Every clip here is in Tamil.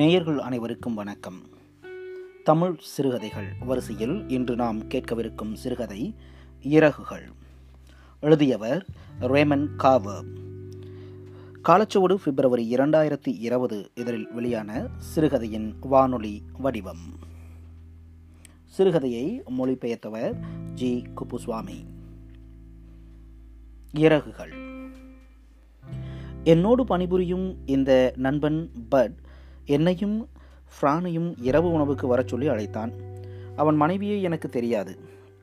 நேயர்கள் அனைவருக்கும் வணக்கம். தமிழ் சிறுகதைகள் வரிசையில் இன்று நாம் கேட்கவிருக்கும் சிறுகதை இறகுகள். எழுதியவர் ரேமன் காவர் காலச்சுவடு பிப்ரவரி இரண்டாயிரத்தி இருபது இதழில் வெளியான சிறுகதையின் வானொலி வடிவம். சிறுகதையை மொழிபெயர்த்தவர் ஜி. குப்புசுவாமி. இறகுகள். என்னோடு பணிபுரியும் இந்த நண்பன் பட் என்னையும் ஃப்ரானையும் இரவு உணவுக்கு வரச் சொல்லி அழைத்தான். அவன் மனைவியை எனக்கு தெரியாது.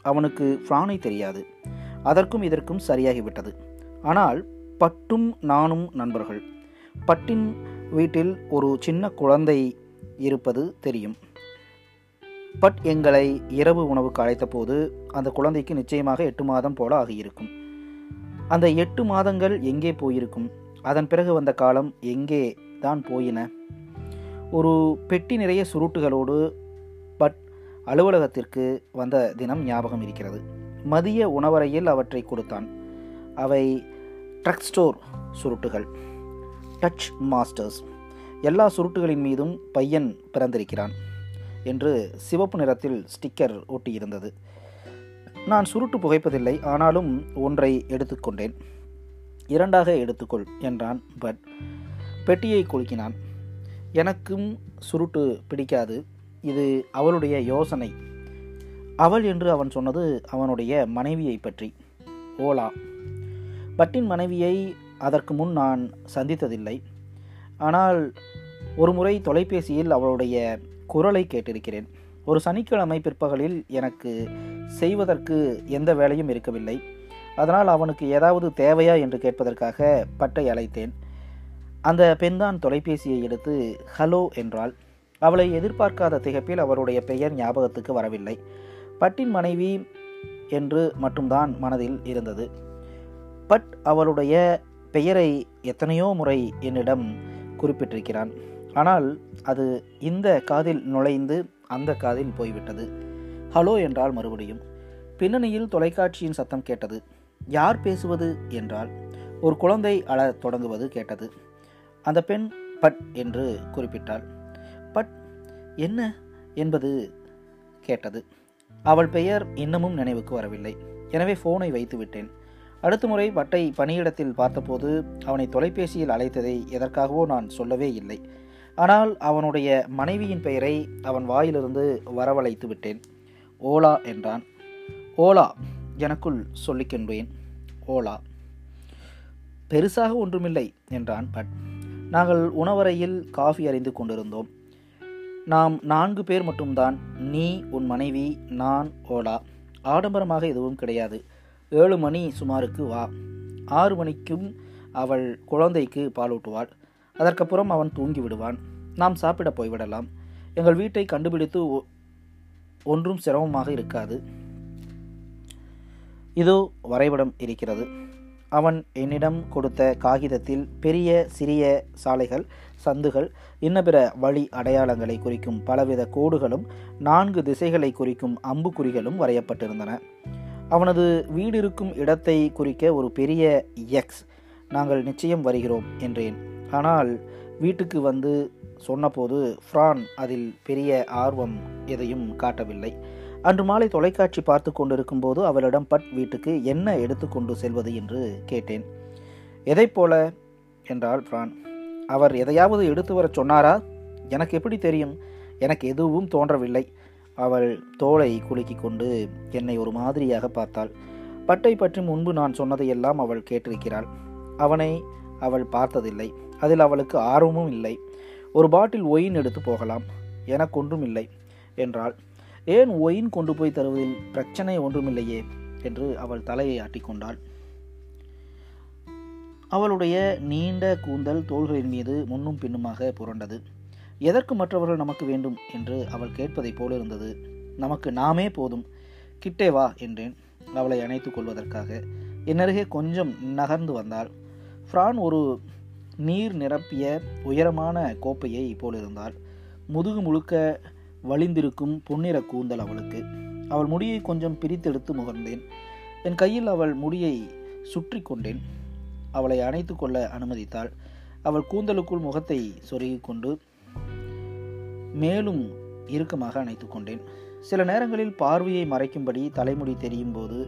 அவனுக்கு ஃப்ரானை தெரியாது. அதற்கும் இதற்கும் சரியாகிவிட்டது. ஆனால் பட்டும் நானும் நண்பர்கள். பட்டின் வீட்டில் ஒரு சின்ன குழந்தை இருப்பது தெரியும். பட் எங்களை இரவு உணவுக்கு அழைத்தபோது அந்த குழந்தைக்கு நிச்சயமாக எட்டு மாதம் போல ஆகியிருக்கும். அந்த எட்டு மாதங்கள் எங்கே போயிருக்கும்? அதன் பிறகு வந்த காலம் எங்கே தான் போயின? ஒரு பெட்டி நிறைய சுருட்டுகளோடு பட் அலுவலகத்திற்கு வந்த தினம் ஞாபகம் இருக்கிறது. மதிய உணவறையில் அவற்றை கொடுத்தான். அவை ட்ரக் ஸ்டோர் சுருட்டுகள் டச் மாஸ்டர்ஸ் எல்லா சுருட்டுகளின் மீதும் பையன் பிறந்திருக்கிறான் என்று சிவப்பு நிறத்தில் ஸ்டிக்கர் ஒட்டியிருந்தது. நான் சுருட்டு புகைப்பதில்லை ஆனாலும் ஒன்றை எடுத்துக்கொண்டேன். இரண்டாக எடுத்துக்கொள் என்றான் பட் பெட்டியை குலுக்கினான். எனக்கும் சுருட்டு பிடிக்காது. இது அவளுடைய யோசனை. அவள் என்று அவன் சொன்னது அவனுடைய மனைவியை பற்றி. ஓலா. பட்டின் மனைவியை அதற்கு முன் நான் சந்தித்ததில்லை. ஆனால் ஒரு முறை தொலைபேசியில் அவளுடைய குரலை கேட்டிருக்கிறேன். ஒரு சனிக்கிழமை பிற்பகலில் எனக்கு செய்வதற்கு எந்த வேலையும் இருக்கவில்லை. அதனால் அவனுக்கு ஏதாவது தேவையா என்று கேட்பதற்காக பட்டை அழைத்தேன். அந்த பெண்தான் தொலைபேசியை எடுத்து ஹலோ என்றால் அவளை எதிர்பார்க்காத திகப்பில் அவருடைய பெயர் ஞாபகத்துக்கு வரவில்லை. பட்டின் மனைவி என்று மட்டும்தான் மனதில் இருந்தது. பட் அவளுடைய பெயரை எத்தனையோ முறை என்னிடம் குறிப்பிட்டிருக்கிறான். ஆனால் அது இந்த காதில் நுழைந்து அந்த காதில் போய்விட்டது. ஹலோ என்றால் மறுபடியும். பின்னணியில் தொலைக்காட்சியின் சத்தம் கேட்டது. யார் பேசுவது? என்றால் ஒரு குழந்தை அழ தொடங்குவது கேட்டது. அந்த பெண் பட் என்று குறிப்பிட்டாள். பட் என்ன என்பது கேட்டது. அவள் பெயர் இன்னமும் நினைவுக்கு வரவில்லை. எனவே ஃபோனை வைத்து விட்டேன். அடுத்த முறை பட்டை பணியிடத்தில் பார்த்தபோது அவனை தொலைபேசியில் அழைத்ததை எதற்காகவோ நான் சொல்லவே இல்லை. ஆனால் அவனுடைய மனைவியின் பெயரை அவன் வாயிலிருந்து வரவழைத்து விட்டேன். ஓலா என்றான். ஓலா எனக்குள் சொல்லிக்கொண்டேன் ஓலா. பெருசாக ஒன்றுமில்லை என்றான் பட். நாங்கள் உணவறையில் காஃபி அறிந்து கொண்டிருந்தோம். நாம் நான்கு பேர் மட்டும்தான் நீ உன் மனைவி நான் ஓலா. ஆடம்பரமாக எதுவும் கிடையாது. ஏழு மணி சுமாருக்கு வா. ஆறு மணிக்கும் அவள் குழந்தைக்கு பாலூட்டுவாள் அதற்கப்புறம் அவன் தூங்கி விடுவான். நாம் சாப்பிட போய்விடலாம் எங்கள் வீட்டை கண்டுபிடித்து ஒன்றும் சிரமமாக இருக்காது. இதோ வரைபடம் இருக்கிறது. அவன் என்னிடம் கொடுத்த காகிதத்தில் பெரிய சிறிய சாலைகள் சந்துகள் இன்ன பிற வழி அடையாளங்களை குறிக்கும் பலவித கோடுகளும் நான்கு திசைகளை குறிக்கும் அம்புக்குறிகளும் வரையப்பட்டிருந்தன. அவனது வீடு இருக்கும் இடத்தை குறிக்க ஒரு பெரிய எக்ஸ் நாங்கள் நிச்சயம் வருகிறோம் என்றேன். ஆனால் வீட்டுக்கு வந்து சொன்னபோது ஃப்ரான் அதில் பெரிய ஆர்வம் எதையும் காட்டவில்லை. அன்று மாலை தொலைக்காட்சி பார்த்து கொண்டிருக்கும் போது அவளிடம் பட் வீட்டுக்கு என்ன எடுத்துக்கொண்டு செல்வது? என்று கேட்டேன். எதை போல? என்றாள் பிரான் அவர் எதையாவது எடுத்து வர சொன்னாரா? எனக்கு எப்படி தெரியும்? எனக்கு எதுவும் தோன்றவில்லை. அவள் தோலை குலுக்கி கொண்டு என்னை ஒரு மாதிரியாக பார்த்தாள். பட்டை பற்றி முன்பு நான் சொன்னதையெல்லாம் அவள் கேட்டிருக்கிறாள். அவனை அவள் பார்த்ததில்லை. அதில் அவளுக்கு ஆர்வமும் இல்லை. ஒரு பாட்டில் ஒயின் எடுத்து போகலாம். எனக்கொன்றும் இல்லை என்றாள். ஏன் ஒயின் கொண்டு போய் தருவதில் பிரச்சனை ஒன்றுமில்லையே என்று அவள் தலையை ஆட்டிக்கொண்டாள். அவளுடைய நீண்ட கூந்தல் தோள்களின் மீது முன்னும் பின்னுமாக புரண்டது. எதற்கு மற்றவர்கள் நமக்கு வேண்டும்? என்று அவள் கேட்பதைப் போல இருந்தது. நமக்கு நாமே போதும். கிட்டே வா என்றேன். அவளை அணைத்துக் கொள்வதற்காக. என்னருகே கொஞ்சம் நகர்ந்து வந்தாள். ஃப்ரான் ஒரு நீர் நிரப்பிய உயரமான கோப்பையை போலிருந்தாள் முதுகு முழுக்க வலிந்திருக்கும் பொன்னிற கூந்தல் அவளுக்கு. அவள் முடியை கொஞ்சம் பிரித்தெடுத்து முகர்ந்தேன். என் கையில் அவள் முடியை சுற்றி கொண்டேன். அவளை அணைத்து கொள்ள அனுமதித்தாள். அவள் கூந்தலுக்குள் முகத்தை சொருகி கொண்டு மேலும் இறுக்கமாக அணைத்து கொண்டேன். சில நேரங்களில் பார்வையை மறைக்கும்படி தலைமுடி தெரியும் போது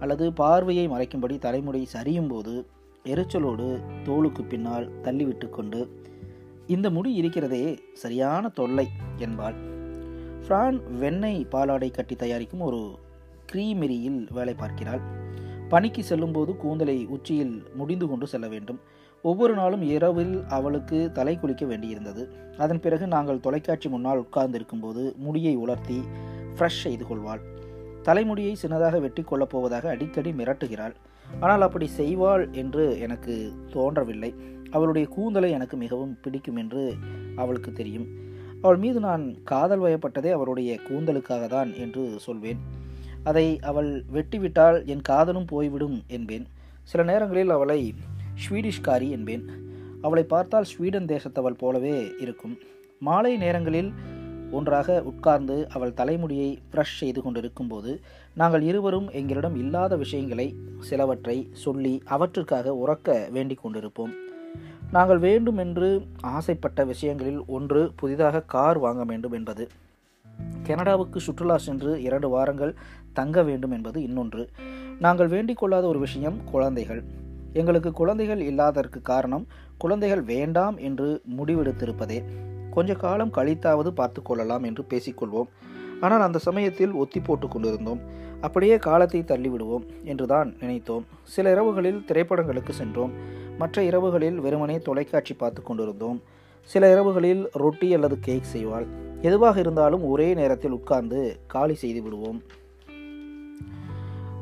அல்லது பார்வையை மறைக்கும்படி தலைமுடி சரியும் போது எரிச்சலோடு தோளுக்கு பின்னால் தள்ளிவிட்டு கொண்டு இந்த முடி இருக்கிறதே சரியான தொல்லை என்பாள். ஃப்ரான் வெண்ணெய் பாலாடை கட்டி தயாரிக்கும் ஒரு கிரீமெரியில் வேலை பார்க்கிறாள். பணிக்கு செல்லும்போது கூந்தலை உச்சியில் முடிந்து கொண்டு செல்ல வேண்டும். ஒவ்வொரு நாளும் இரவில் அவளுக்கு தலை குளிக்க வேண்டியிருந்தது. அதன் பிறகு நாங்கள் தொலைக்காட்சி முன்னால் உட்கார்ந்திருக்கும்போது முடியை உலர்த்தி ஃப்ரெஷ் செய்து கொள்வாள். தலைமுடியை சின்னதாக வெட்டி கொள்ளப் போவதாக அடிக்கடி மிரட்டுகிறாள். ஆனால் அப்படி செய்வாள் என்று எனக்கு தோன்றவில்லை. அவளுடைய கூந்தலை எனக்கு மிகவும் பிடிக்கும் என்று அவளுக்கு தெரியும். அவள் மீது நான் காதல் வயப்பட்டதே அவளுடைய கூந்தலுக்காக தான் என்று சொல்வேன். அதை அவள் வெட்டிவிட்டால் என் காதலும் போய்விடும் என்பேன். சில நேரங்களில் அவளை ஸ்வீடிஷ்காரி என்பேன். அவளை பார்த்தால் ஸ்வீடன் தேசத்தவள் போலவே இருக்கும். மாலை நேரங்களில் ஒன்றாக உட்கார்ந்து அவள் தலைமுடியை ப்ரஷ் செய்து கொண்டிருக்கும்போது நாங்கள் இருவரும் எங்களிடம் இல்லாத விஷயங்களை சிலவற்றை சொல்லி அவற்றுக்காக உறக்க வேண்டிக் கொண்டிருப்போம். நாங்கள் வேண்டும் என்று ஆசைப்பட்ட விஷயங்களில் ஒன்று புதிதாக கார் வாங்க வேண்டும் என்பது. கனடாவுக்கு சுற்றுலா சென்று இரண்டு வாரங்கள் தங்க வேண்டும் என்பது இன்னொன்று. நாங்கள் வேண்டிக் கொள்ளாத ஒரு விஷயம் குழந்தைகள். எங்களுக்கு குழந்தைகள் இல்லாததற்கு காரணம் குழந்தைகள் வேண்டாம் என்று முடிவெடுத்திருப்பதே. கொஞ்ச காலம் கழித்தாவது பார்த்து கொள்ளலாம் என்று பேசிக்கொள்வோம் ஆனால் அந்த சமயத்தில் ஒத்தி போட்டு கொண்டிருந்தோம். அப்படியே காலத்தை தள்ளிவிடுவோம் என்றுதான் நினைத்தோம். சில இரவுகளில் திரைப்படங்களுக்கு சென்றோம். மற்ற இரவுகளில் வெறுமனே தொலைக்காட்சி பார்த்து கொண்டிருந்தோம். சில இரவுகளில் ரொட்டி அல்லது கேக் செய்வாள். எதுவாக இருந்தாலும் ஒரே நேரத்தில் உட்கார்ந்து காலி செய்து விடுவோம்.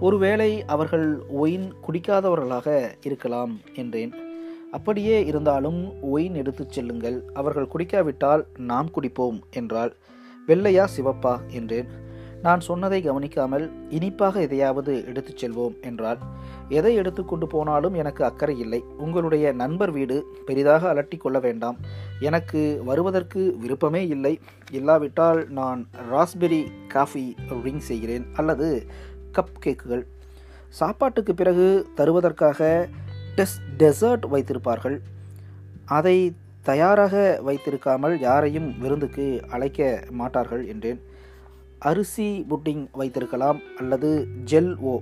ஒருவேளை அவர்கள் ஒயின் குடிக்காதவர்களாக இருக்கலாம் என்றேன். அப்படியே இருந்தாலும் ஒயின் எடுத்துச் செல்லுங்கள். அவர்கள் குடிக்காவிட்டால் நாம் குடிப்போம் என்றால் வெள்ளையா சிவப்பா என்றேன். நான் சொன்னதை கவனிக்காமல் இனிப்பாக எதையாவது எடுத்துச் செல்வோம் என்றால் எதை எடுத்துக்கொண்டு போனாலும் எனக்கு அக்கறை இல்லை. உங்களுடைய நண்பர் வீடு பெரிதாக அலட்டி கொள்ள வேண்டாம். எனக்கு வருவதற்கு விருப்பமே இல்லை. இல்லாவிட்டால் நான் ராஸ்பெரி காஃபி ரிங் செய்கிறேன் அல்லது கப் கேக்குகள். சாப்பாட்டுக்கு பிறகு தருவதற்காக டெஸ் டெசர்ட் வைத்திருப்பார்கள். அதை தயாராக வைத்திருக்காமல் யாரையும் விருந்துக்கு அழைக்க மாட்டார்கள் என்றேன். அரிசி புட்டிங் வைத்திருக்கலாம் அல்லது ஜெல் ஓ.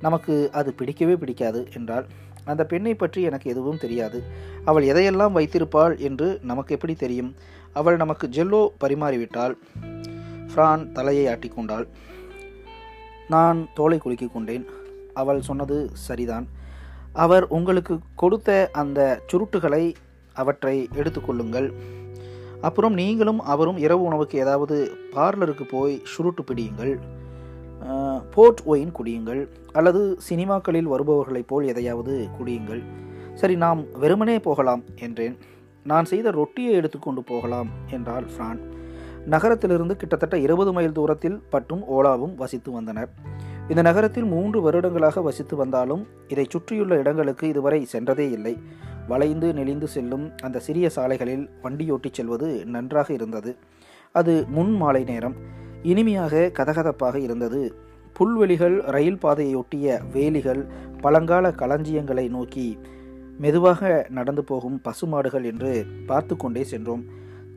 நமக்கு அது பிடிக்கவே பிடிக்காது என்றால் அந்த பெண்ணை பற்றி எனக்கு எதுவும் தெரியாது. அவள் எதையெல்லாம் வைத்திருப்பாள் என்று நமக்கு எப்படி தெரியும்? அவள் நமக்கு ஜெல்லோ பரிமாறிவிட்டால் ஃப்ரான் தலையை ஆட்டிக்கொண்டாள் நான் தோலை குலுக்கிக் கொண்டேன். அவள் சொன்னது சரிதான். அவர் உங்களுக்கு கொடுத்த அந்த சுருட்டுகளை அவற்றை எடுத்துக்கொள்ளுங்கள் அப்புறம் நீங்களும் அவரும் இரவு உணவுக்கு ஏதாவது பார்லருக்கு போய் சுருட்டு பிடியுங்கள். போர்ட் ஒயின் குடியுங்கள். அல்லது சினிமாக்களில் வருபவர்களைப் போல் எதையாவது குடியுங்கள். சரி நாம் வெறுமனே போகலாம் என்றேன். நான் செய்த ரொட்டியை எடுத்துக்கொண்டு போகலாம் என்றாள் ஃப்ரான். நகரத்திலிருந்து கிட்டத்தட்ட இருபது மைல் தூரத்தில் பட்டும் ஓலாவும் வசித்து வந்தனர். இந்த நகரத்தில் மூன்று வருடங்களாக வசித்து வந்தாலும் இதை சுற்றியுள்ள இடங்களுக்கு இதுவரை சென்றதே இல்லை. வளைந்து நெளிந்து செல்லும் அந்த சிறிய சாலைகளில் வண்டியோட்டிச் செல்வது நன்றாக இருந்தது. அது முன் மாலை நேரம். இனிமையாக கதகதப்பாக இருந்தது. புல்வெளிகள் ரயில் பாதையொட்டிய வேலிகள் பழங்கால களஞ்சியங்களை நோக்கி மெதுவாக நடந்து போகும் பசுமாடுகள் என்று பார்த்து கொண்டே சென்றோம்.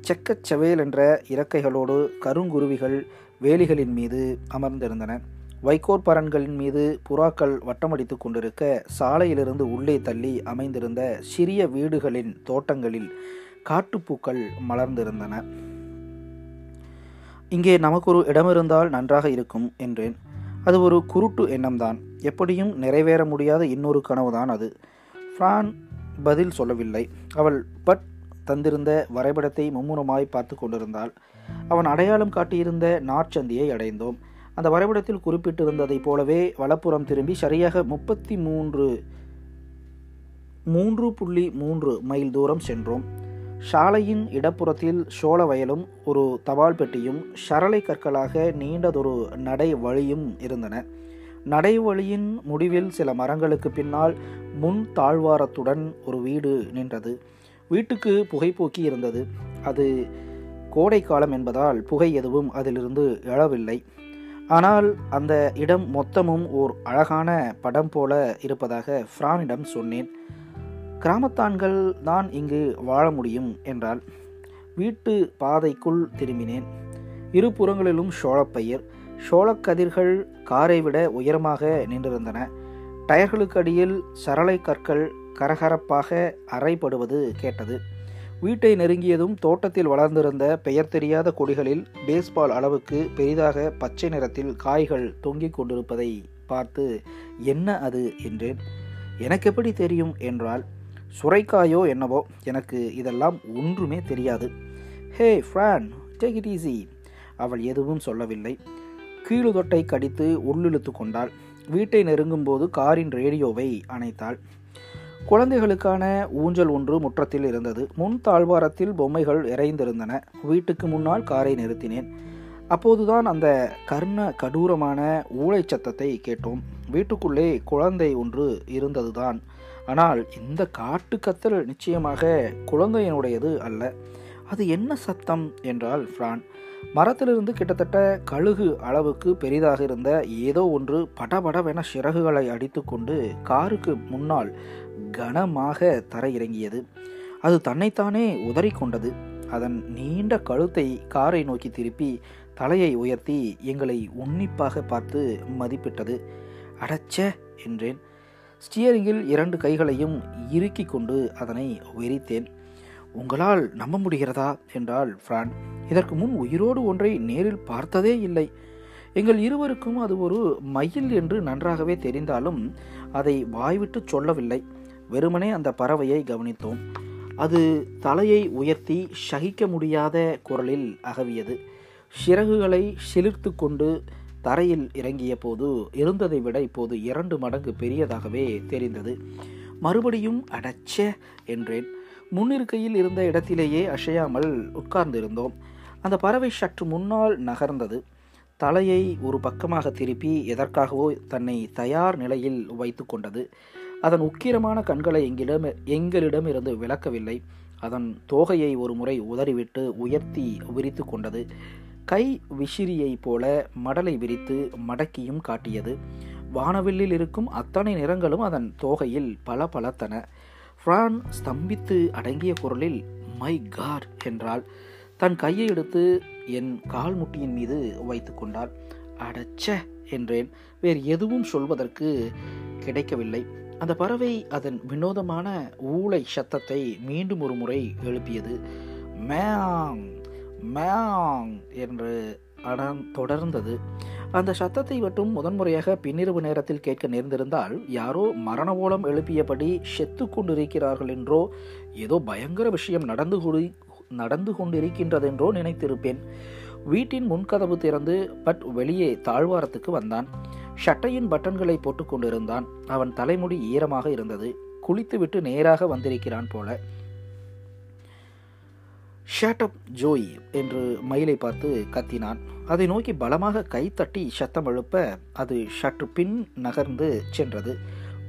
செக்கச் செவேல் என்ற இறக்கைகளோடு கருங்குருவிகள் வேலிகளின் மீது அமர்ந்திருந்தன. வைக்கோற் பரன்களின் மீது புறாக்கள் வட்டமடித்து கொண்டிருக்க சாலையிலிருந்து உள்ளே தள்ளி அமைந்திருந்த சிறிய வீடுகளின் தோட்டங்களில் காட்டுப்பூக்கள் மலர்ந்திருந்தன. இங்கே நமக்கு ஒரு இடமிருந்தால் நன்றாக இருக்கும் என்றேன். அது ஒரு குருட்டு எண்ணம்தான். எப்படியும் நிறைவேற முடியாத இன்னொரு கனவுதான் அது. ஃப்ரான் பதில் சொல்லவில்லை. அவள் பட் தந்திருந்த வரைபடத்தை மும்முரமாய் பார்த்து கொண்டிருந்தாள். அவன் அடையாளம் காட்டியிருந்த நாற்சந்தியை அடைந்தோம். அந்த வரைபடத்தில் குறிப்பிட்டிருந்ததைப் போலவே வலப்புறம் திரும்பி சரியாக முப்பத்தி மூன்று மூன்று புள்ளி மூன்று மைல் தூரம் சென்றோம். சாலையின் இடப்புறத்தில் சோழ வயலும் ஒரு தபால் பெட்டியும் சரளை கற்களாக நீண்டதொரு நடை வழியும் இருந்தன. நடைவழியின் முடிவில் சில மரங்களுக்கு பின்னால் முன் தாழ்வாரத்துடன் ஒரு வீடு நின்றது. வீட்டுக்கு புகைப்போக்கி இருந்தது. அது கோடை காலம் என்பதால் புகை எதுவும் அதிலிருந்து எழவில்லை. ஆனால் அந்த இடம் மொத்தமும் ஓர் அழகான படம் போல இருப்பதாக ஃப்ரானிடம் சொன்னேன். கிராமத்தான்கள் தான் இங்கு வாழ முடியும் என்றால் வீட்டு பாதைக்குள் திரும்பினேன். இரு புறங்களிலும் சோளப்பயிர் சோளக்கதிர்கள் காரை விட உயரமாக நின்றிருந்தன. டயர்களுக்கு அடியில் சரளை கற்கள் கரகரப்பாக அறைப்படுவது கேட்டது. வீட்டை நெருங்கியதும் தோட்டத்தில் வளர்ந்திருந்த பெயர் தெரியாத கொடிகளில் பேஸ்பால் அளவுக்கு பெரிதாக பச்சை நிறத்தில் காய்கள் தொங்கிக் கொண்டிருப்பதை பார்த்து என்ன அது? என்றேன். எனக்கு எப்படி தெரியும்? என்றால் சுரைக்காயோ என்னவோ? எனக்கு இதெல்லாம் ஒன்றுமே தெரியாது. Hey Fran take it easy அவள் எதுவும் சொல்லவில்லை. கீழு தொட்டை கடித்து உள்ளிழுத்து கொண்டாள். வீட்டை நெருங்கும்போது காரின் ரேடியோவை அணைத்தாள். குழந்தைகளுக்கான ஊஞ்சல் ஒன்று முற்றத்தில் இருந்தது. முன் தாழ்வாரத்தில் பொம்மைகள் இறைந்திருந்தன. வீட்டுக்கு முன்னால் காரை நிறுத்தினேன். அப்போதுதான் அந்த கர்ண கடூரமான ஊழை சத்தத்தை கேட்டோம். வீட்டுக்குள்ளே குழந்தை ஒன்று இருந்ததுதான். ஆனால் இந்த காட்டு கத்தல் நிச்சயமாக குழந்தையினுடையது அல்ல. அது என்ன சத்தம் என்றால் ஃப்ரான். மரத்திலிருந்து கிட்டத்தட்ட கழுகு அளவுக்கு பெரிதாக இருந்த ஏதோ ஒன்று படபடவென சிறகுகளை அடித்துக்கொண்டு காருக்கு முன்னால் கனமாக தரையிறங்கியது. அது தன்னைத்தானே உதறிக்கொண்டது. அதன் நீண்ட கழுத்தை காரை நோக்கி திருப்பி தலையை உயர்த்தி எங்களை உன்னிப்பாக பார்த்து மதிப்பிட்டது. அடச்ச! என்றேன். ஸ்டியரிங்கில் இரண்டு கைகளையும் இறுக்கி கொண்டு அதனை வெறித்தேன் உங்களால் நம்ப முடிகிறதா? என்றால் பிரான் இதற்கு முன் உயிரோடு ஒன்றை நேரில் பார்த்ததே இல்லை. எங்கள் இருவருக்கும் அது ஒரு மயில் என்று நன்றாகவே தெரிந்தாலும் அதை வாய்விட்டு சொல்லவில்லை. வெறுமனே அந்த பறவையை கவனித்தோம். அது தலையை உயர்த்தி சகிக்க முடியாத குரலில் அகவியது. சிறகுகளை சிலிர்த்து கொண்டு தரையில் இறங்கிய போது இருந்ததை விட இப்போது இரண்டு மடங்கு பெரியதாகவே தெரிந்தது. மறுபடியும் அடச்ச என்றேன். முன்னிருக்கையில் இருந்த இடத்திலேயே அசையாமல் உட்கார்ந்திருந்தோம். அந்த பறவை சற்று முன்னால் நகர்ந்தது. தலையை ஒரு பக்கமாக திருப்பி எதற்காகவோ தன்னை தயார் நிலையில் வைத்து கொண்டது. அதன் உக்கிரமான கண்களை எங்களிடம் எங்களிடம் இருந்து விளக்கவில்லை. அதன் தோகையை ஒரு முறை உதறிவிட்டு உயர்த்தி விரித்து கொண்டது. கை விசிறியைப் போல மடலை விரித்து மடக்கியும் காட்டியது. வானவில்லில் இருக்கும் அத்தனை நிறங்களும் அதன் தோகையில் பல பலத்தன ஃப்ரான் ஸ்தம்பித்து அடங்கிய குரலில் மை காட் என்றால் தன் கையை எடுத்து என் கால் முட்டியின் மீது வைத்து கொண்டாள். அடச்ச என்றேன். வேறு எதுவும் சொல்வதற்கு கிடைக்கவில்லை. அந்த பறவை அதன் வினோதமான ஊளை சத்தத்தை மீண்டும் ஒரு முறை எழுப்பியது. மேங் மேங் என்று அடன் தொடர்ந்தது. அந்த சத்தத்தை மட்டும் முதன்முறையாக பின்னிரவு நேரத்தில் கேட்க நேர்ந்திருந்தால் யாரோ மரண ஓலம் எழுப்பியபடி செத்து கொண்டிருக்கிறார்கள் என்றோ ஏதோ பயங்கர விஷயம் நடந்து கொடி நடந்து கொண்டிருக்கின்றதென்றோ நினைத்திருப்பேன். வீட்டின் முன்கதவு திறந்து பட் வெளியே தாழ்வாரத்துக்கு வந்தான். ஷட்டையின் பட்டன்களை போட்டுக் கொண்டிருந்தான். அவன் தலைமுடி ஈரமாக இருந்தது. குளித்துவிட்டு நேராக வந்திருக்கிறான் போல. ஷேட்டப் ஜோய் என்று மயிலை பார்த்து கத்தினான். அதை நோக்கி பலமாக கைத்தட்டி சத்தம் எழுப்ப அது சற்று பின் நகர்ந்து சென்றது.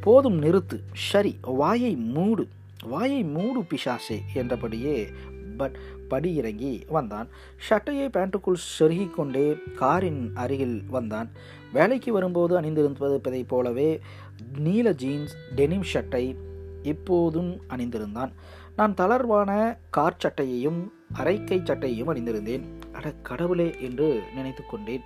போதும் நிறுத்து. சரி வாயை மூடு. வாயை மூடு பிசாசே என்றபடியே பட் படி இறங்கி வந்தான். ஷட்டையை பேண்ட்டுக்குள் செருகிக் கொண்டே காரின் அருகில் வந்தான். வேலைக்கு வரும்போது அணிந்திருப்பதைப் போலவே நீல ஜீன்ஸ் டெனிம் ஷட்டை இப்போதும் அணிந்திருந்தான். நான் தளர்வான கார் சட்டையையும் அரைக்கை சட்டையையும் அணிந்திருந்தேன். அட கடவுளே என்று நினைத்து கொண்டேன்.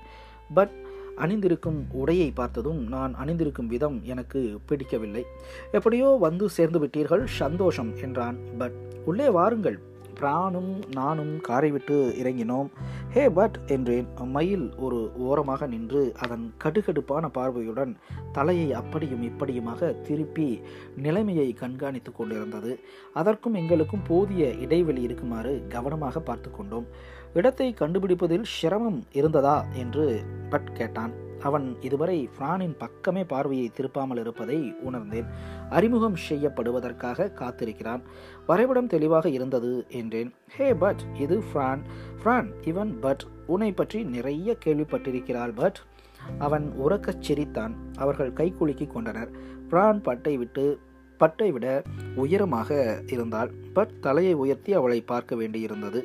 பட் அணிந்திருக்கும் உடையை பார்த்ததும் நான் அணிந்திருக்கும் விதம் எனக்கு பிடிக்கவில்லை. எப்படியோ வந்து சேர்ந்து விட்டீர்கள் சந்தோஷம் என்றான். பட் உள்ளே வாருங்கள். பிரானும் நானும் காரை விட்டு இறங்கினோம். ஹே பட் என்றேன். மயில் ஒரு ஓரமாக நின்று அதன் கடுகடுப்பான பார்வையுடன் தலையை அப்படியும் இப்படியுமாக திருப்பி நிலைமையை கண்காணித்து கொண்டிருந்தது. அதற்கும் எங்களுக்கும் போதிய இடைவெளி இருக்குமாறு கவனமாக பார்த்து கொண்டோம். இடத்தை கண்டுபிடிப்பதில் சிரமம் இருந்ததா என்று பட் கேட்டான். அவன் இதுவரை பிரானின் பக்கமே பார்வையை திருப்பாமல் இருப்பதை உணர்ந்தேன். அறிமுகம் செய்யப்படுவதற்காக காத்திருக்கிறான். வரைபடம் தெளிவாக இருந்தது என்றேன். ஹே பட் இது ஃப்ரான் ஃப்ரான் இவன் பட். உன்னை பற்றி நிறைய கேள்விப்பட்டிருக்கிறாள் பட். அவன் உறக்கச் சிரித்தான். அவர்கள் கைக்குலுக்கி கொண்டனர். பிரான் பட்டை விட்டு பட்டை விட உயரமாக இருந்தாள். பட் தலையை உயர்த்தி அவளை பார்க்க வேண்டியிருந்தது.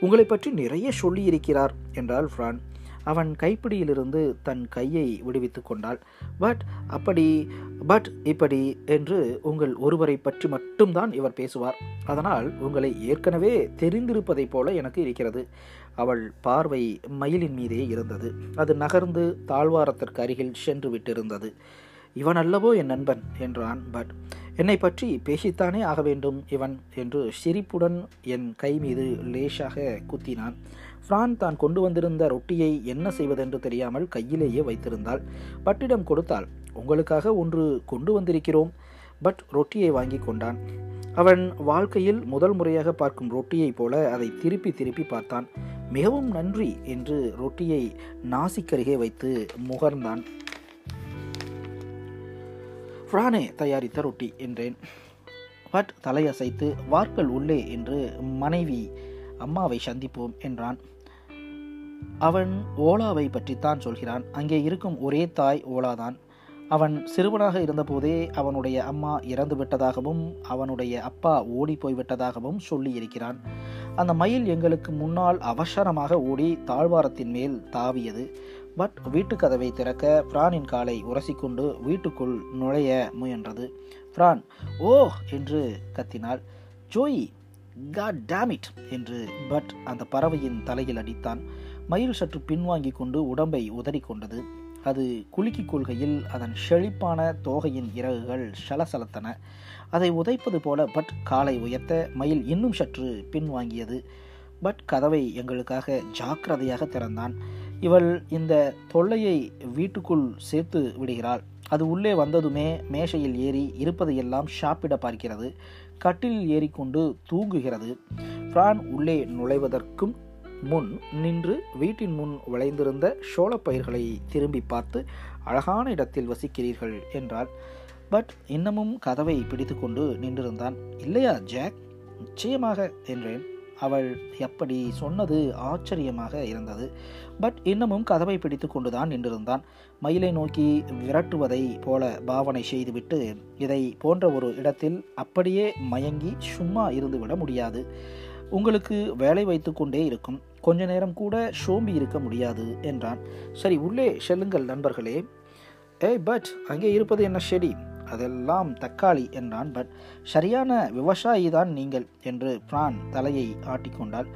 உங்களை பற்றி நிறைய சொல்லியிருக்கிறார் என்றாள் ஃப்ரான். அவன் கைப்பிடியிலிருந்து தன் கையை விடுவித்து கொண்டாள். பட் அப்படி பட் இப்படி என்று உங்கள் ஒருவரை பற்றி மட்டும்தான் இவர் பேசுவார். அதனால் உங்களை ஏற்கனவே தெரிந்திருப்பதைப் போல எனக்கு இருக்கிறது. அவள் பார்வை மயிலின் மீதே இருந்தது. அது நகர்ந்து தாழ்வாரத்திற்கு அருகில் சென்று விட்டிருந்தது. இவன் அல்லவோ என் நண்பன் என்றான் பட். என்னை பற்றி பேசித்தானே ஆக வேண்டும் இவன் என்று சிரிப்புடன் என் கை மீது லேசாக குத்தினான். ஃப்ரான் தான் கொண்டு வந்திருந்த ரொட்டியை என்ன செய்வதென்று தெரியாமல் கையிலேயே வைத்திருந்தாள். பட்டிடம் கொடுத்தாள் உங்களுக்காக ஒன்று கொண்டு வந்திருக்கிறோம். பட் ரொட்டியை வாங்கி கொண்டான். அவன் வாழ்க்கையில் முதல் முறையாக பார்க்கும் ரொட்டியைப் போல அதை திருப்பி திருப்பி பார்த்தான். மிகவும் நன்றி என்று ரொட்டியை நாசிக்கருகே வைத்து முகர்ந்தான். ஃப்ரானே தயாரித்த ரொட்டி என்றேன். பட் தலையசைத்து வார்கள் உள்ளே என்று மனைவி அம்மாவை சந்திப்போம் என்றான். அவன் ஓலாவை பற்றித்தான் சொல்கிறான். அங்கே இருக்கும் ஒரே தாய் ஓலாதான். அவன் சிறுவனாக இருந்தபோதே அவனுடைய அம்மா இறந்து விட்டதாகவும் அவனுடைய அப்பா ஓடி போய்விட்டதாகவும் சொல்லி இருக்கிறான். அந்த மயில் எங்களுக்கு முன்னால் அவசரமாக ஓடி தாழ்வாரத்தின் மேல் தாவியது. பட் வீட்டு கதவை திறக்க பிரானின் காலை உரசிக்கொண்டு வீட்டுக்குள் நுழைய முயன்றது. பிரான் ஓ என்று கத்தினாள். ஜோயி காட் டேமிட் என்று பட் அந்த பறவையின் தலையில் அடித்தான். மயில் சற்று பின்வாங்கி கொண்டு உடம்பை உதறிக்கொண்டது. அது குலுக்கிக் கொள்கையில் அதன் செழிப்பான தோகையின் இறகுகள் சலசலத்தன. அதை உதைப்பது போல பட் காலை உயர்த்த மயில் இன்னும் சற்று பின்வாங்கியது. பட் கதவை எங்களுக்காக ஜாக்கிரதையாக திறந்தான். இவள் இந்த தொல்லையை வீட்டுக்குள் சேர்த்து விடுகிறாள். அது உள்ளே வந்ததுமே மேஷையில் ஏறி இருப்பதையெல்லாம் ஷாப்பிட பார்க்கிறது. கட்டிலில் ஏறிக்கொண்டு தூங்குகிறது. பிரான் உள்ளே நுழைவதற்கும் முன் நின்று வீட்டின் முன் விளைந்திருந்த சோளப்பயிர்களை திரும்பி பார்த்து அழகான இடத்தில் வசிக்கிறீர்கள் என்றாள். பட் இன்னமும் கதவை பிடித்துக்கொண்டு நின்றிருந்தான். இல்லையா ஜாக்? நிச்சயமாக என்றேன். அவள் எப்படி சொன்னது ஆச்சரியமாக இருந்தது. பட் இன்னமும் கதவை பிடித்து கொண்டுதான் நின்றிருந்தான். மயிலை நோக்கி விரட்டுவதை போல பாவனை செய்துவிட்டு இதை போன்ற ஒரு இடத்தில் அப்படியே மயங்கி சும்மா இருந்துவிட முடியாது. உங்களுக்கு வேலை வைத்து கொண்டே இருக்கும். கொஞ்ச நேரம் கூட சோம்பி இருக்க முடியாது என்றான். சரி உள்ளே செல்லுங்கள் நண்பர்களே. ஏய் பட் அங்கே இருப்பது என்ன செடி? அதெல்லாம் தக்காளி என்றான். பட் சரியான விவசாயி தான் நீங்கள் என்று பிரான் தலையை ஆட்டிக்கொண்டாள்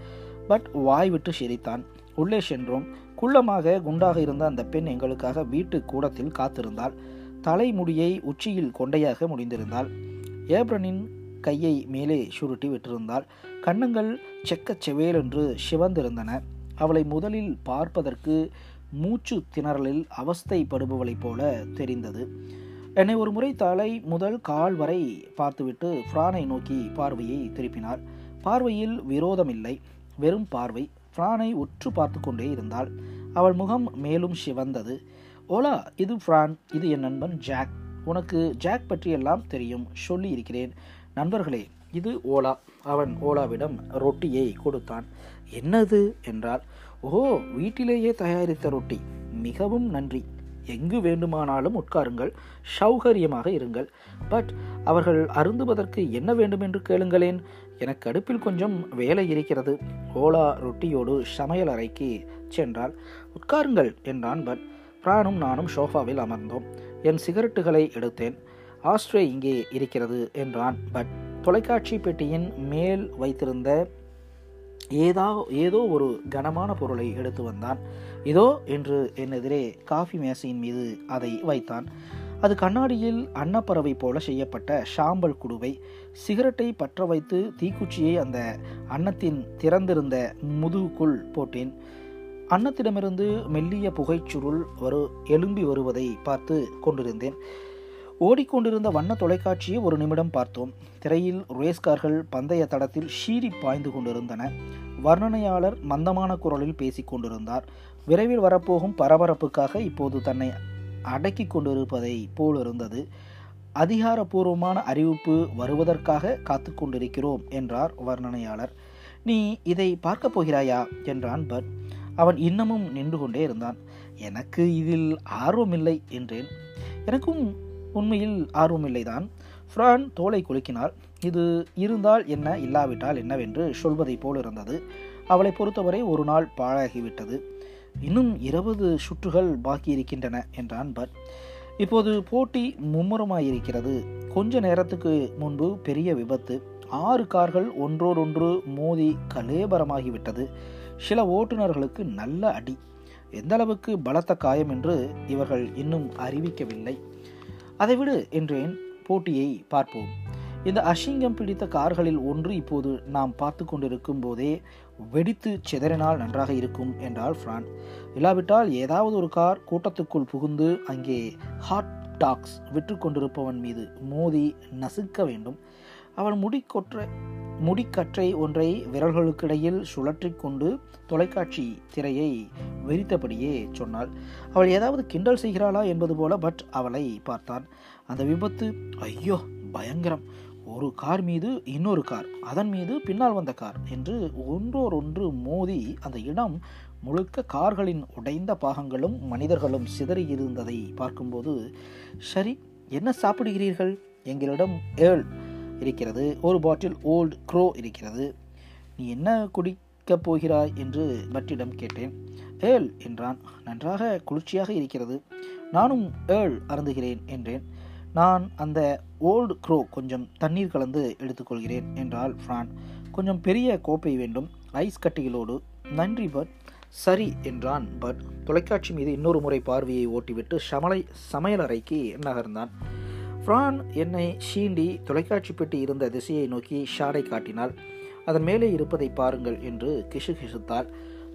பட் வாய் விட்டு சிரித்தான். உள்ளே சென்றோம். குள்ளமாக குண்டாக இருந்த அந்த பெண் எங்களுக்காக வீட்டு கூடத்தில் காத்திருந்தாள். தலைமுடியை உச்சியில் கொண்டையாக முடிந்திருந்தாள். ஏப்ரனின் கையை மேலே சுருட்டி விட்டிருந்தாள். கண்ணங்கள் செக்கச் செவேலென்று சிவந்திருந்தன. அவளை முதலில் பார்ப்பதற்கு மூச்சு திணறலில் அவஸ்தைப்படுபவளைப் போல தெரிந்தது. என்னை ஒரு முறை தலை முதல் கால் வரை பார்த்துவிட்டு ஃப்ரானை நோக்கி பார்வையை திருப்பினார். பார்வையில் விரோதமில்லை வெறும் பார்வை. ஃப்ரானை உற்று பார்த்து கொண்டே இருந்தாள். அவள் முகம் மேலும் சிவந்தது. ஓலா இது ஃப்ரான் இது என் நண்பன் ஜாக். உனக்கு ஜாக் பற்றியெல்லாம் தெரியும் சொல்லி இருக்கிறேன் நண்பர்களே இது ஓலா. அவன் ஓலாவிடம் ரொட்டியை கொடுத்தான். என்னது? என்றால் ஓ வீட்டிலேயே தயாரித்த ரொட்டி. மிகவும் நன்றி. எங்கு வேண்டுமானாலும் உட்காருங்கள் சௌகரியமாக இருங்கள். பட் அவர்கள் அருந்துவதற்கு என்ன வேண்டும் என்று கேளுங்களேன். எனக்கு அடுப்பில் கொஞ்சம் வேலை இருக்கிறது. ஓலா ரொட்டியோடு சமையல் அறைக்கு சென்றால் உட்காருங்கள் என்றான் பட் பிரானும் நானும் ஷோஃபாவில் அமர்ந்தோம். என் சிகரெட்டுகளை எடுத்தேன். ஆஸ்ட்ரே இங்கே இருக்கிறது என்றான் பட் தொலைக்காட்சி பெட்டியின் மேல் வைத்திருந்த ஏதா ஏதோ ஒரு கனமான பொருளை எடுத்து வந்தான். இதோ என்று என் எதிரே காஃபி மேசையின் மீது அதை வைத்தான். அது கண்ணாடியில் அன்னப்பறவை போல செய்யப்பட்ட ஷாம்பல் குடுவை சிகரெட்டை பற்ற வைத்து தீக்குச்சியை அந்த அன்னத்தின் திறந்திருந்த முதுகுக்குள் போட்டேன். அன்னத்திடமிருந்து மெல்லிய புகைச்சுருள் வரு எழும்பி வருவதை பார்த்து கொண்டிருந்தேன். ஓடிக்கொண்டிருந்த வண்ண தொலைக்காட்சியை ஒரு நிமிடம் பார்த்தோம். திரையில் ரேஸ்கார்கள் பந்தய தடத்தில் ஷீறி பாய்ந்து கொண்டிருந்தன. வர்ணனையாளர் மந்தமான குரலில் பேசிக் கொண்டிருந்தார். விரைவில் வரப்போகும் பரபரப்புக்காக இப்போது தன்னை அடக்கி கொண்டிருப்பதை போல் இருந்தது அதிகாரப்பூர்வமான அறிவிப்பு வருவதற்காக காத்து கொண்டிருக்கிறோம் என்றார் வர்ணனையாளர். நீ இதை பார்க்கப் போகிறாயா? என்றான் பட் அவன் இன்னமும் நின்று கொண்டே இருந்தான். எனக்கு இதில் ஆர்வமில்லை என்றேன். எனக்கும் உண்மையில் ஆர்வமில்லைதான். ஃப்ரான் தோலை குலுக்கினாள். இது இருந்தால் என்ன இல்லாவிட்டால் என்னவென்று சொல்வதைப் போல் இருந்தது. அவளை பொறுத்தவரை ஒரு நாள் பாழாகிவிட்டது. இன்னும் இருபது சுற்றுகள் பாக்கி இருக்கின்றன என்றான் பட் இப்போது போட்டி மும்முரமாயிருக்கிறது. கொஞ்ச நேரத்துக்கு முன்பு பெரிய விபத்து. ஆறு கார்கள் ஒன்றோடொன்று மோதி கலேபரமாகிவிட்டது. சில ஓட்டுநர்களுக்கு நல்ல அடி. எந்த அளவுக்கு பலத்த காயம் என்று இவர்கள் இன்னும் அறிவிக்கவில்லை. அதை விடு என்றேன். போட்டியை பார்ப்போம். இந்த அசிங்கம் பிடித்த கார்களில் ஒன்று இப்போது நாம் பார்த்து கொண்டிருக்கும் போதே வெடித்து சிதறினால் நன்றாக இருக்கும் என்றால் ஃப்ரான். இல்லாவிட்டால் ஏதாவது ஒரு கார் கூட்டத்துக்குள் புகுந்து அங்கே ஹாட் டாக்ஸ் விற்று கொண்டிருப்பவன் மீது மோதி நசுக்க வேண்டும். அவன் கொற்ற முடிக்கற்றை ஒன்றை விரல்களுக்கிடையில் சுழற்றி கொண்டு தொலைக்காட்சி திரையை வெறித்தபடியே சொன்னாள். அவள் ஏதாவது கிண்டல் செய்கிறாளா? என்பது போல பட் அவளை பார்த்தான். அந்த விபத்து ஐயோ பயங்கரம். ஒரு கார் மீது இன்னொரு கார் அதன் மீது பின்னால் வந்த கார் என்று ஒன்றோரொன்று மோதி அந்த இடம் முழுக்க கார்களின் உடைந்த பாகங்களும் மனிதர்களும் சிதறி இருந்ததை பார்க்கும்போது சரி என்ன சாப்பிடுகிறீர்கள்? எங்களிடம் ஏழ் இருக்கிறது. ஒரு பாட்டில் ஓல்டு க்ரோ இருக்கிறது. நீ என்ன குடிக்கப் போகிறாய் என்று பட்டிடம் கேட்டேன். ஏல் என்றான். நன்றாக குளிர்ச்சியாக இருக்கிறது. நானும் ஏல் அருந்துகிறேன் என்றேன். நான் அந்த ஓல்டு க்ரோ கொஞ்சம் தண்ணீர் கலந்து எடுத்துக்கொள்கிறேன் என்றால் ஃப்ரான். கொஞ்சம் பெரிய கோப்பை வேண்டும். ஐஸ் கட்டிகளோடு. நன்றி பட் சரி என்றான் பட் தொலைக்காட்சி மீது இன்னொரு முறை பார்வையை ஓட்டிவிட்டு சமலை சமையலறைக்கு நகர்ந்தான். பிரான் என்னை சீண்டி தொலைக்காட்சி பெட்டி இருந்த திசையை நோக்கி ஷாடை காட்டினாள். அதன் மேலே இருப்பதை பாருங்கள் என்று கிசு கிசுத்தாள்.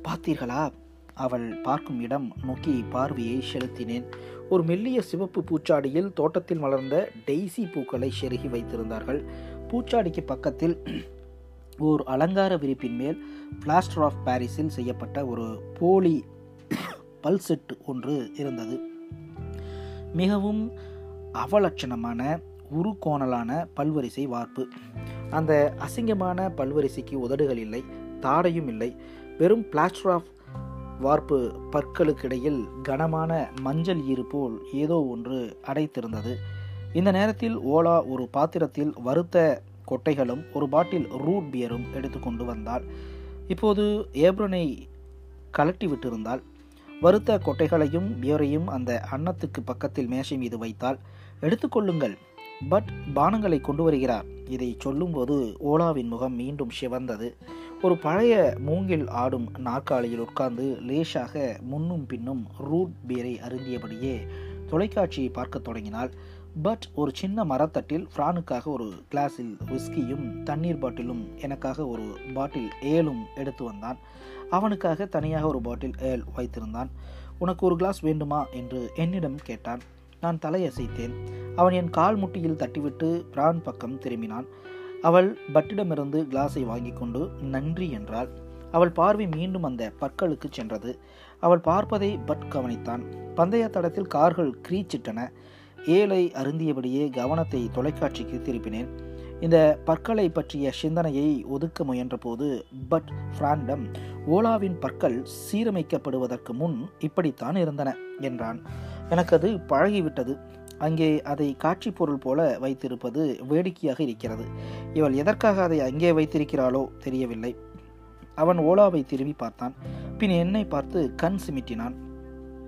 பார்த்தீர்களா? அவள் பார்க்கும் இடம். நோக்கி பார்வையை செலுத்தினேன். ஒரு மெல்லிய சிவப்பு பூச்சாடியில் தோட்டத்தில் வளர்ந்த டெய்சி பூக்களை செருகி வைத்திருந்தார்கள். பூச்சாடிக்கு பக்கத்தில் ஓர் அலங்கார விரிப்பின் மேல் பிளாஸ்டர் ஆஃப் பாரிஸில் செய்யப்பட்ட ஒரு போலி பல்செட் ஒன்று இருந்தது. மிகவும் அவலட்சணமான உருக்கோணலான பல்வரிசை வார்ப்பு. அந்த அசிங்கமான பல்வரிசைக்கு உதடுகள் இல்லை தாடையும் இல்லை. வெறும் பிளாஸ்டர் ஆஃப் வார்ப்பு பற்களுக்கிடையில் கனமான மஞ்சள் ஈறு போல் ஏதோ ஒன்று அடைத்திருந்தது. இந்த நேரத்தில் ஓலா ஒரு பாத்திரத்தில் வறுத்த கொட்டைகளும் ஒரு பாட்டில் ரூட் பியரும் எடுத்துக்கொண்டு வந்தாள். இப்போது ஏப்ரனை கலட்டி விட்டிருந்தாள். வறுத்த கொட்டைகளையும் பியரையும் அந்த அன்னத்துக்கு பக்கத்தில் மேஷை மீது வைத்தால் எடுத்துக்கொள்ளுங்கள். பட் பானங்களை கொண்டு வருகிறார். இதை சொல்லும்போது ஓலாவின் முகம் மீண்டும் சிவந்தது. ஒரு பழைய மூங்கில் ஆடும் நாற்காலியில் உட்கார்ந்து லேசாக முன்னும் பின்னும் ரூட் பீரை அருந்தியபடியே தொலைக்காட்சியை பார்க்க தொடங்கினாள். பட் ஒரு சின்ன மரத்தட்டில் ஃப்ரானுக்காக ஒரு கிளாஸில் விஸ்கியும் தண்ணீர் பாட்டிலும் எனக்காக ஒரு பாட்டில் ஏலும் எடுத்து வந்தான். அவனுக்காக தனியாக ஒரு பாட்டில் ஏல் வைத்திருந்தான். உனக்கு ஒரு கிளாஸ் வேண்டுமா? என்று என்னிடம் கேட்டான். நான் தலையசைத்தேன். அவன் என் கால் முட்டியில் தட்டிவிட்டு பிரான் பக்கம் திரும்பினான். அவள் பட்டிடமிருந்து கிளாஸை வாங்கி கொண்டு நன்றி என்றாள். அவள் பார்வை மீண்டும் அந்த பற்களுக்கு சென்றது. அவள் பார்ப்பதை பட் கவனித்தான். பந்தய தடத்தில் கார்கள் கிரீச்சிட்டன. ஏழை அருந்தியபடியே கவனத்தை தொலைக்காட்சிக்கு திருப்பினேன். இந்த பற்களை பற்றிய சிந்தனையை ஒதுக்க முயன்றபோது பட் பிராண்டம் ஓலாவின் பற்கள் சீரமைக்கப்படுவதற்கு முன் இப்படித்தான் இருந்தன என்றான். எனக்கு அது பழகிவிட்டது. அங்கே அதை காட்சி பொருள் போல வைத்திருப்பது வேடிக்கையாக இருக்கிறது. இவள் எதற்காக அதை அங்கே வைத்திருக்கிறாளோ தெரியவில்லை. அவன் ஓலாவை திரும்பி பார்த்தான். பின் என்னை பார்த்து கண் சிமிட்டினான்.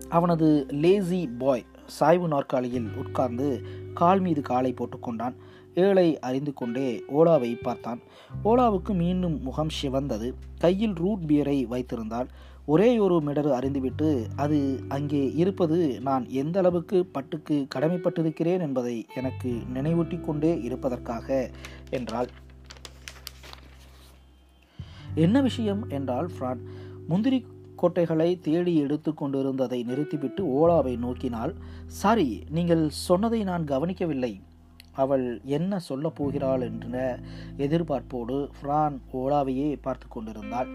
அவனது லேசி பாய் சாய்வு நாற்காலியில் உட்கார்ந்து கால் மீது காலை போட்டுக்கொண்டான் ஏழை அறிந்து கொண்டே ஓலாவை பார்த்தான். ஓலாவுக்கு மீண்டும் முகம் சிவந்தது. கையில் ரூட் பியரை வைத்திருந்தாள். ஒரே ஒரு மெடல் அறிந்துவிட்டு அது அங்கே இருப்பது நான் எந்த அளவுக்கு பட்டுக்கு கடமைப்பட்டிருக்கிறேன் என்பதை எனக்கு நினைவூட்டி கொண்டே இருப்பதற்காக என்றாள். என்ன விஷயம் என்றால் ஃப்ரான் முந்திரி கோட்டைகளை தேடி எடுத்து கொண்டிருந்ததை நிறுத்திவிட்டு ஓலாவை நோக்கினால் சாரி நீங்கள் சொன்னதை நான் கவனிக்கவில்லை. அவள் என்ன சொல்லப் போகிறாள் என்ற எதிர்பார்ப்போடு ஃப்ரான் ஓலாவையே பார்த்து கொண்டிருந்தாள்.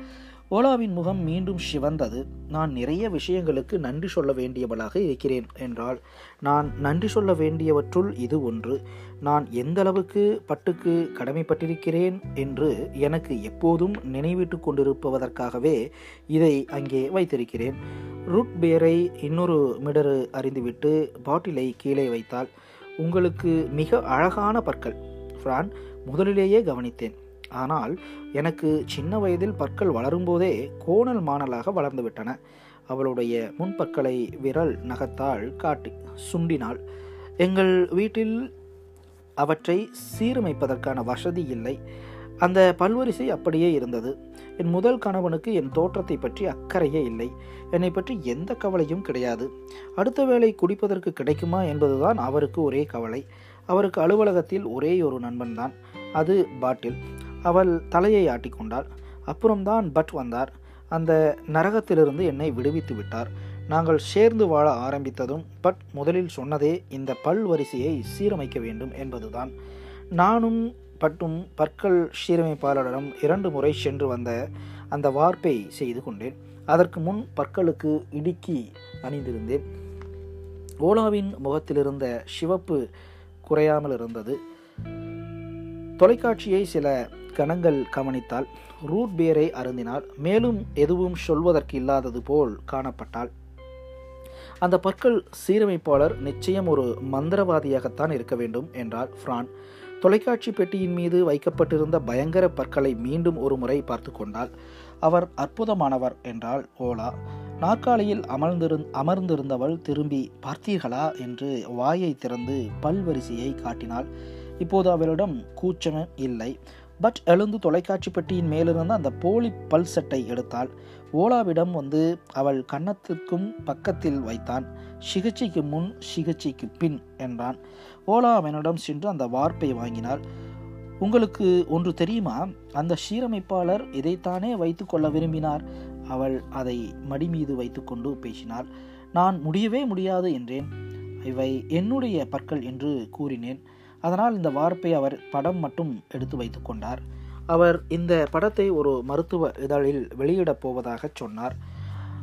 ஓலாவின் முகம் மீண்டும் சிவந்தது. நான் நிறைய விஷயங்களுக்கு நன்றி சொல்ல வேண்டியவளாக இருக்கிறேன் என்றால் நான் நன்றி சொல்ல வேண்டியவற்றுள் இது ஒன்று. நான் எந்த அளவுக்கு பட்டுக்கு கடமைப்பட்டிருக்கிறேன் என்று எனக்கு எப்போதும் நினைவிட்டு கொண்டிருப்பதற்காகவே இதை அங்கே வைத்திருக்கிறேன். ரூட் பேரை இன்னொரு மிடரு அறிந்துவிட்டு பாட்டிலை கீழே வைத்தால் உங்களுக்கு மிக அழகான பற்கள் ஃப்ரான். முதலிலேயே கவனித்தேன். ஆனால் எனக்கு சின்ன வயதில் பற்கள் வளரும்போதே கோணல் மாணலாக வளர்ந்துவிட்டன அவளுடைய முன்பற்களை விரல் நகத்தால் காட்டி சுண்டினாள். எங்கள் வீட்டில் அவற்றை சீரமைப்பதற்கான வசதி இல்லை. அந்த பல்வரிசை அப்படியே இருந்தது. என் முதல் கணவனுக்கு என் தோற்றத்தை பற்றி அக்கறையே இல்லை. என்னை பற்றி எந்த கவலையும் கிடையாது. அடுத்த வேளை குடிப்பதற்கு கிடைக்குமா என்பதுதான் அவருக்கு ஒரே கவலை. அவருக்கு அலுவலகத்தில் ஒரே ஒரு நண்பன் தான் அது பாட்டில். அவள் தலையை ஆட்டிக்கொண்டாள் அப்புறம்தான் பட் வந்தார். அந்த நரகத்திலிருந்து என்னை விடுவித்து விட்டார். நாங்கள் சேர்ந்து வாழ ஆரம்பித்ததும் பட் முதலில் சொன்னதே இந்த பல் வரிசையை சீரமைக்க வேண்டும் என்பதுதான். நானும் பட்டும் பற்கள் சீரமைப்பாளரிடம் இரண்டு முறை சென்று வந்த அந்த வார்ப்பை செய்து கொண்டேன். அதற்கு முன் பற்களுக்கு இடுக்கி அணிந்திருந்தேன். ஓலாவின் முகத்திலிருந்த சிவப்பு குறையாமல் இருந்தது தொலைக்காட்சியை சில கணங்கள் கவனித்தால் ரூட் பியரை அருந்தினால் மேலும் எதுவும் சொல்வதற்கு இல்லாதது போல் காணப்பட்டால். அந்த பற்கள் சீரமைப்பாளர் நிச்சயம் ஒரு மந்திரவாதியாகத்தான் இருக்க வேண்டும் என்றார் ஃப்ரான். தொலைக்காட்சி பெட்டியின் மீது வைக்கப்பட்டிருந்த பயங்கர பற்களை மீண்டும் ஒரு முறை பார்த்து கொண்டால் அவர் அற்புதமானவர் என்றால் ஓலா. நாற்காலியில் அமர்ந்திரு அமர்ந்திருந்தவள் திரும்பி பார்த்தீர்களா? என்று வாயை திறந்து பல்வரிசையை காட்டினாள். இப்போது அவளிடம் கூச்சமும் இல்லை. பட் எழுந்து தொலைக்காட்சி பெட்டியின் மேலிருந்து அந்த போலி பல் செட்டை எடுத்தாள். ஓலாவிடம் வந்து அவள் கன்னத்திற்கும் பக்கத்தில் வைத்தான். சிகிச்சைக்கு முன் சிகிச்சைக்கு பின் என்றான். ஓலா அவனிடம் சென்று அந்த வார்ப்பை வாங்கினாள். உங்களுக்கு ஒன்று தெரியுமா? அந்த சீரமைப்பாளர் இதைத்தானே வைத்து கொள்ள விரும்பினார்? அவள் அதை மடி மீது வைத்துக்கொண்டு பேசினாள். நான் முடியவே முடியாது என்றேன். இவை என்னுடைய பற்கள் என்று கூறினேன். அதனால் இந்த வார்ப்பை அவர் படம் மட்டும் எடுத்து வைத்து கொண்டார். அவர் இந்த படத்தை ஒரு மருத்துவ இதழில் வெளியிடப் போவதாக சொன்னார்.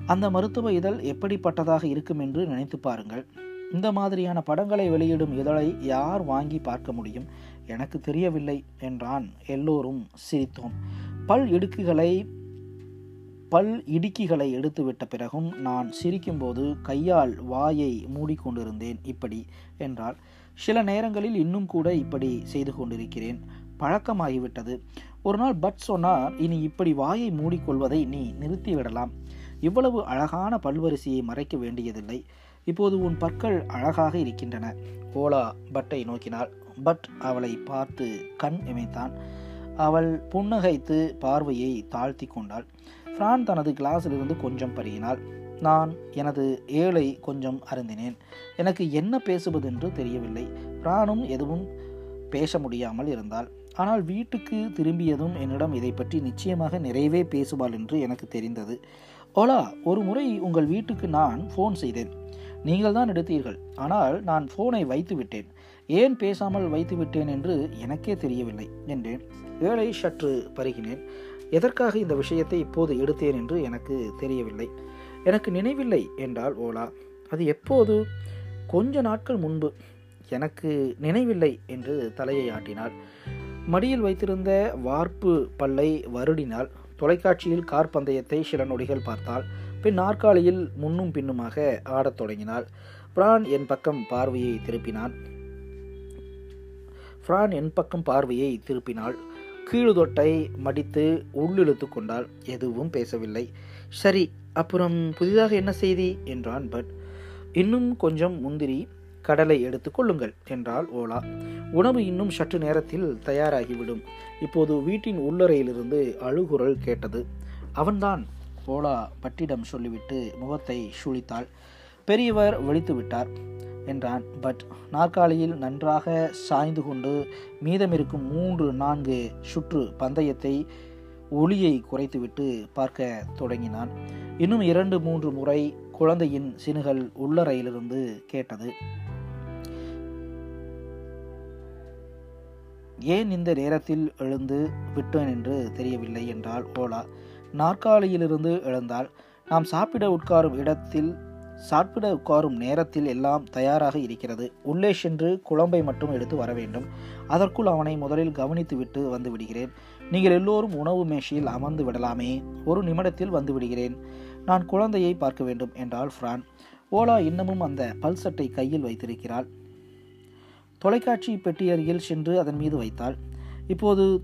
அந்த மருத்துவ இதழ் எப்படிப்பட்டதாக இருக்கும் என்று நினைத்து பாருங்கள். இந்த மாதிரியான படங்களை வெளியிடும் இதழை யார் வாங்கி பார்க்க முடியும்? எனக்கு தெரியவில்லை என்றான் எல்லோரும் சிரித்தோம். பல் இடுக்குகளை பல் இடுக்கிகளை எடுத்துவிட்ட பிறகும் நான் சிரிக்கும்போது கையால் வாயை மூடிக்கொண்டிருந்தேன். இப்படி என்றால் சில நேரங்களில் இன்னும் கூட இப்படி செய்து கொண்டிருக்கிறேன். பழக்கமாகிவிட்டது. ஒரு நாள் பட் சொன்னார் இனி இப்படி வாயை மூடிக்கொள்வதை நீ நிறுத்திவிடலாம். இவ்வளவு அழகான பல்வரிசையை மறைக்க வேண்டியதில்லை. இப்போது உன் பற்கள் அழகாக இருக்கின்றன. ஓலா பட்டை நோக்கினாள். பட் அவளை பார்த்து கண் இமைத்தான். அவள் புன்னகைத்து பார்வையை தாழ்த்தி கொண்டாள். ஃப்ரான் தனது கிளாஸிலிருந்து கொஞ்சம் பருகினாள். நான் எனது ஏழை கொஞ்சம் அருந்தினேன். எனக்கு என்ன பேசுவதென்று தெரியவில்லை. பிராணும் எதுவும் பேச முடியாமல் இருந்தால் ஆனால் வீட்டுக்கு திரும்பியதும் என்னிடம் இதை பற்றி நிச்சயமாக நிறைவே பேசுவாள் என்று எனக்கு தெரிந்தது. ஓலா ஒரு முறை உங்கள் வீட்டுக்கு நான் ஃபோன் செய்தேன். நீங்கள் தான் எடுத்தீர்கள். ஆனால் நான் ஃபோனை வைத்து விட்டேன். ஏன் பேசாமல் வைத்து விட்டேன் என்று எனக்கே தெரியவில்லை என்றேன். ஏழை சற்று பருகினேன். எதற்காக இந்த விஷயத்தை இப்போது எடுத்தேன் என்று எனக்கு தெரியவில்லை. எனக்கு நினைவில்லை என்றால் ஓலா. அது எப்போது? கொஞ்ச நாட்கள் முன்பு. எனக்கு நினைவில்லை என்று தலையை ஆட்டினாள். மடியில் வைத்திருந்த வார்ப்பு பல்லை வருடினால் தொலைக்காட்சியில் கார் பந்தயத்தை சில நொடிகள் பார்த்தாள். பின் நாற்காலியில் முன்னும் பின்னுமாக ஆடத் தொடங்கினாள். பிரான் என் பக்கம் பார்வையை திருப்பினான். பிரான் என் பக்கம் பார்வையை திருப்பினாள். கீழுதொட்டை மடித்து உள்ளிழுத்து கொண்டாள். எதுவும் பேசவில்லை. சரி அப்புறம் புதிதாக என்ன செய்தி? என்றான் பட் இன்னும் கொஞ்சம் முந்திரி கடலை எடுத்து கொள்ளுங்கள் என்றாள் ஓலா. உணவு இன்னும் சற்று நேரத்தில் தயாராகிவிடும். இப்போது வீட்டின் உள்ளறையிலிருந்து அழுகுரல் கேட்டது. அவன்தான் ஓலா பட்டிடம் சொல்லிவிட்டு முகத்தை சுழித்தாள். பெரியவர் வெளித்து விட்டார் என்றான் பட் நாற்காலியில் நன்றாக சாய்ந்து கொண்டு மீதமிருக்கும் மூன்று நான்கு சுற்று பந்தயத்தை ஒளியை குறைத்துவிட்டு பார்க்க தொடங்கினான். இன்னும் இரண்டு மூன்று முறை குழந்தையின் சினுகள் உள்ளறையிலிருந்து கேட்டது ஏன் இந்த நேரத்தில் எழுந்து விட்டேன் என்று தெரியவில்லை? என்றால் ஓலா. நாற்காலியிலிருந்து எழுந்தால் நாம் சாப்பிட உட்காரும் இடத்தில் சாப்பிட உட்காரும் நேரத்தில் எல்லாம் தயாராக இருக்கிறது. உள்ளே சென்று குழம்பை மட்டும் எடுத்து வர வேண்டும். அதற்குள் அவனை முதலில் கவனித்துவிட்டு வந்து விடுகிறேன். நீங்கள் எல்லோரும் உணவு மேஷையில் அமர்ந்து விடலாமே. ஒரு நிமிடத்தில் வந்து விடுகிறேன். நான் குழந்தையை பார்க்க வேண்டும் என்றாள் ஃப்ரான். ஓலா இன்னமும் அந்த பல்சட்டை கையில் வைத்திருக்கிறாள். தொலைக்காட்சி பெட்டி அருகில் சென்று அதன் மீது வைத்தாள். இப்போது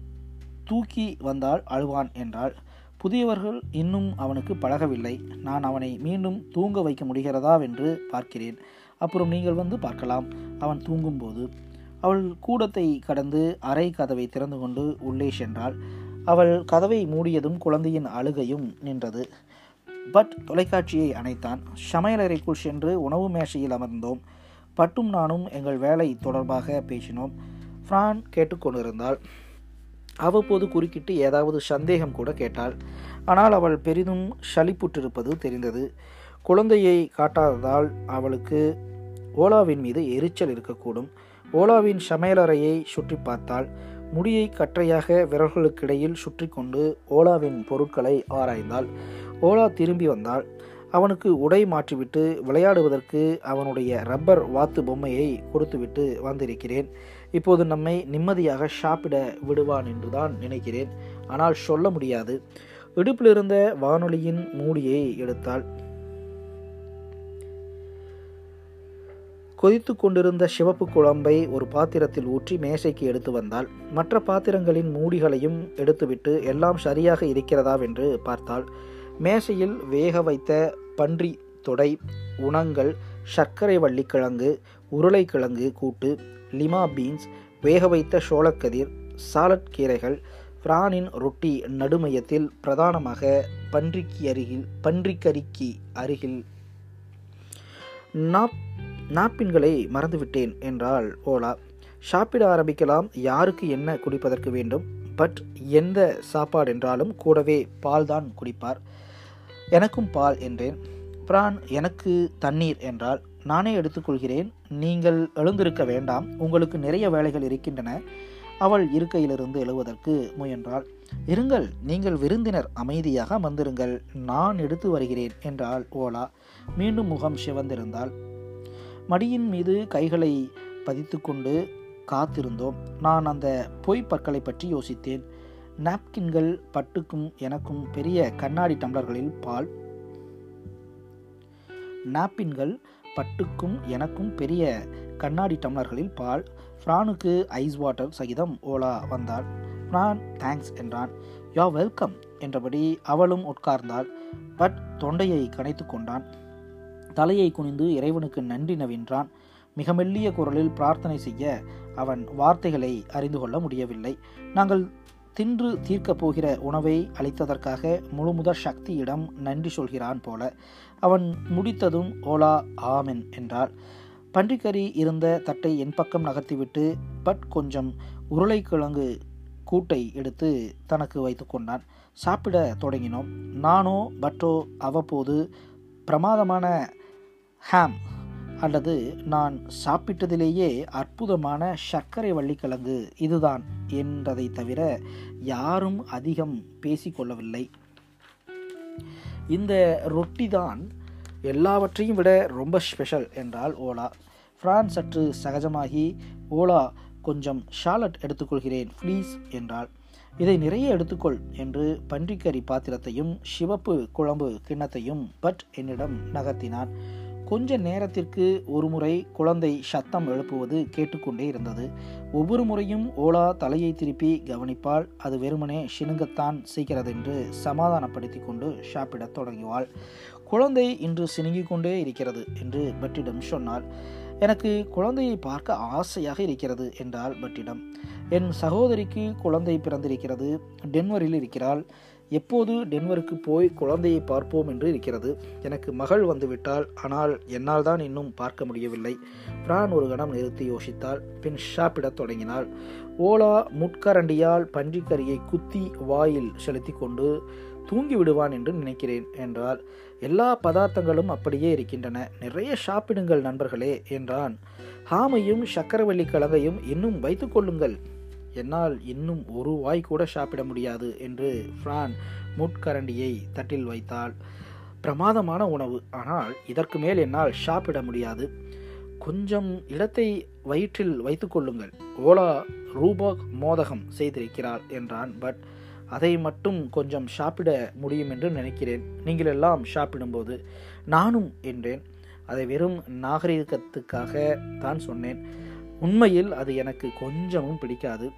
தூக்கி வந்தால் அழுவான் என்றாள். புதியவர்கள் இன்னும் அவனுக்கு பழகவில்லை. நான் அவனை மீண்டும் தூங்க வைக்க முடிகிறதா? என்று பார்க்கிறேன். அப்புறம் நீங்கள் வந்து பார்க்கலாம். அவன் தூங்கும்போது அவள் கூடத்தை கடந்து அறை கதவை திறந்து கொண்டு உள்ளே சென்றாள். அவள் கதவை மூடியதும் குழந்தையின் அழுகையும் நின்றது. பட் தொலைக்காட்சியை அணைத்தான். சமையலறைக்குள் சென்று உணவு மேசையில் அமர்ந்தோம். பட்டும் நானும் எங்கள் வேலை தொடர்பாக பேசினோம். ஃப்ரான் கேட்டுக்கொண்டிருந்தாள். அவ்வப்போது குறுக்கிட்டு ஏதாவது சந்தேகம் கூட கேட்டாள். ஆனால் அவள் பெரிதும் சளிப்புற்றிருப்பது தெரிந்தது. குழந்தையை காட்டாததால் அவளுக்கு ஓலாவின் மீது எரிச்சல் இருக்கக்கூடும். ஓலாவின் சமையலறையை சுற்றி பார்த்தாள் முடியை கற்றையாக விரல்களுக்கிடையில் சுற்றி கொண்டு ஓலாவின் பொருட்களை ஆராய்ந்தாள் ஓலா திரும்பி வந்தாள் அவனுக்கு உடை மாற்றிவிட்டு விளையாடுவதற்கு அவனுடைய ரப்பர் வாத்து பொம்மையை கொடுத்துவிட்டு வந்திருக்கிறேன். இப்போது நம்மை நிம்மதியாக சாப்பிட விடுவான் என்றுதான் நினைக்கிறேன். ஆனால் சொல்ல முடியாது. இடுப்பிலிருந்த வானொலியின் மூடியை எடுத்தாள் கொதித்து கொண்டிருந்த சிவப்பு குழம்பை ஒரு பாத்திரத்தில் ஊற்றி மேசைக்கு எடுத்து வந்தாள். மற்ற பாத்திரங்களின் மூடிகளையும் எடுத்துவிட்டு எல்லாம் சரியாக இருக்கிறதாவென்று பார்த்தாள். மேசையில் வேக வைத்த பன்றி தொடை உணங்கள் சர்க்கரை வள்ளிக்கிழங்கு உருளைக்கிழங்கு கூட்டு லிமா பீன்ஸ் வேக வைத்த சோளக்கதிர் சாலட் கீரைகள் பிரானின் ரொட்டி நடுமையத்தில் பிரதானமாக பன்றிக்கு அருகில் பன்றிக்கறிக்கு அருகில். நாப் நாப்பின்களை மறந்துவிட்டேன் என்றால் ஓலா. சாப்பிட ஆரம்பிக்கலாம் யாருக்கு என்ன குடிப்பதற்கு வேண்டும்? பட் எந்த சாப்பாடு என்றாலும் கூடவே பால் தான் குடிப்பார். எனக்கும் பால் என்றேன். பிரான் எனக்கு தண்ணீர் என்றால் நானே எடுத்துக்கொள்கிறேன். நீங்கள் எழுந்திருக்க வேண்டாம். உங்களுக்கு நிறைய வேலைகள் இருக்கின்றன. அவள் இருக்கையிலிருந்து எழுவதற்கு முயன்றாள். இருங்கள் நீங்கள் விருந்தினர் அமைதியாக வந்திருங்கள். நான் எடுத்து வருகிறேன் என்றாள் ஓலா. மீண்டும் முகம் சிவந்திருந்தாள். மடியின் மீது கைகளை பதித்து கொண்டு காத்திருந்தோம். நான் அந்த பொய் பற்களை பற்றி யோசித்தேன். நாப்கின்கள் பட்டுக்கும் எனக்கும் பெரிய கண்ணாடி டம்ளர்களில் பால். நாப்கின்கள் பட்டுக்கும் எனக்கும் பெரிய கண்ணாடி டம்ளர்களில் பால். ஃப்ரானுக்கு ஐஸ் வாட்டர் சகிதம் ஓலா வந்தாள். ஃப்ரான் தேங்க்ஸ் என்றான். யா வெல்கம் என்றபடி அவளும் உட்கார்ந்தாள். பட் தொண்டையை கணைத்து கொண்டான். தலையை குனிந்து இறைவனுக்கு நன்றி நவின்றான். மிக மெல்லிய குரலில் பிரார்த்தனை செய்ய அவன் வார்த்தைகளை அறிந்து கொள்ள முடியவில்லை. நாங்கள் தின்று தீர்க்கப் போகிற உணவை அளித்ததற்காக முழுமுதற் சக்தியிடம் நன்றி சொல்கிறான் போல. அவன் முடித்ததும் ஓலா ஆமென் என்றாள். பன்றிக்கறி இருந்த தட்டை என் பக்கம் நகர்த்திவிட்டு பட் கொஞ்சம் உருளைக்கிழங்கு கூட்டை எடுத்து தனக்கு வைத்து கொண்டான். சாப்பிட தொடங்கினோம். நானோ பட்டோ அவ்வப்போது பிரமாதமான ஹாம் அல்லது நான் சாப்பிட்டதிலேயே அற்புதமான சர்க்கரை வள்ளிக்கிழங்கு இதுதான் என்றதை தவிர யாரும் அதிகம் பேசிக்கொள்ளவில்லை. இந்த ரொட்டி தான் எல்லாவற்றையும் விட ரொம்ப ஸ்பெஷல் என்றால் ஓலா. ஃப்ரான்ஸ் சற்று சகஜமாகி ஓலா கொஞ்சம் ஷாலட் எடுத்துக்கொள்கிறேன் ப்ளீஸ் என்றாள். இதை நிறைய எடுத்துக்கொள் என்று பன்றிக்கறி பாத்திரத்தையும் சிவப்பு குழம்பு கிண்ணத்தையும் பட் என்னிடம் நகர்த்தினான் கொஞ்ச நேரத்திற்கு ஒரு முறை குழந்தை சத்தம் எழுப்புவது கேட்டுக்கொண்டே இருந்தது. ஒவ்வொரு முறையும் ஓலா தலையை திருப்பி கவனிப்பால் அது வெறுமனே சினுங்கத்தான் செய்கிறதென்று சமாதானப்படுத்தி கொண்டு சாப்பிடத் தொடங்குவாள். குழந்தை இன்று சினுங்கிக் கொண்டே இருக்கிறது என்று பட்டிடம் சொன்னாள். எனக்கு குழந்தையை பார்க்க ஆசையாக இருக்கிறது என்றால் பட்டிடம் என் சகோதரிக்கு குழந்தை பிறந்திருக்கிறது. டென்வரில் இருக்கிறாள். எப்போது டென்வருக்கு போய் குழந்தையை பார்ப்போம் என்று இருக்கிறது. எனக்கு மகள் வந்துவிட்டால் ஆனால் என்னால் தான் இன்னும் பார்க்க முடியவில்லை. பிரான் ஒரு கணம் நிறுத்தி யோசித்தாள். பின் ஷாப்பிடத் தொடங்கினாள். ஓலா முட்கரண்டியால் பன்றிக்கரியை குத்தி வாயில் செலுத்தி கொண்டு தூங்கி விடுவான் என்று நினைக்கிறேன் என்றால் எல்லா பதார்த்தங்களும் அப்படியே இருக்கின்றன. நிறைய சாப்பிடுங்கள் நண்பர்களே என்றான். ஹாமையும் சக்கரவள்ளி கிழங்கையும் இன்னும் வைத்துக்கொள்ளுங்கள் என்னால் இன்னும் ஒரு வாய் கூட சாப்பிட முடியாது என்று ஃப்ரான் முட்கரண்டியை தட்டில் வைத்தாள். பிரமாதமான உணவு. ஆனால் இதற்கு மேல் என்னால் சாப்பிட முடியாது. கொஞ்சம் இடத்தை வயிற்றில் வைத்துக்கொள்ளுங்கள் ஓலா ரூபாக் மோதகம் செய்திருக்கிறாள் என்றான். பட் அதை மட்டும் கொஞ்சம் சாப்பிட முடியும் என்று நினைக்கிறேன். நீங்கள் எல்லாம் சாப்பிடும்போது நானும் என்றேன். அதை வெறும் நாகரிகத்துக்காக தான் சொன்னேன். உண்மையில் அது எனக்கு கொஞ்சமும் பிடிக்காது.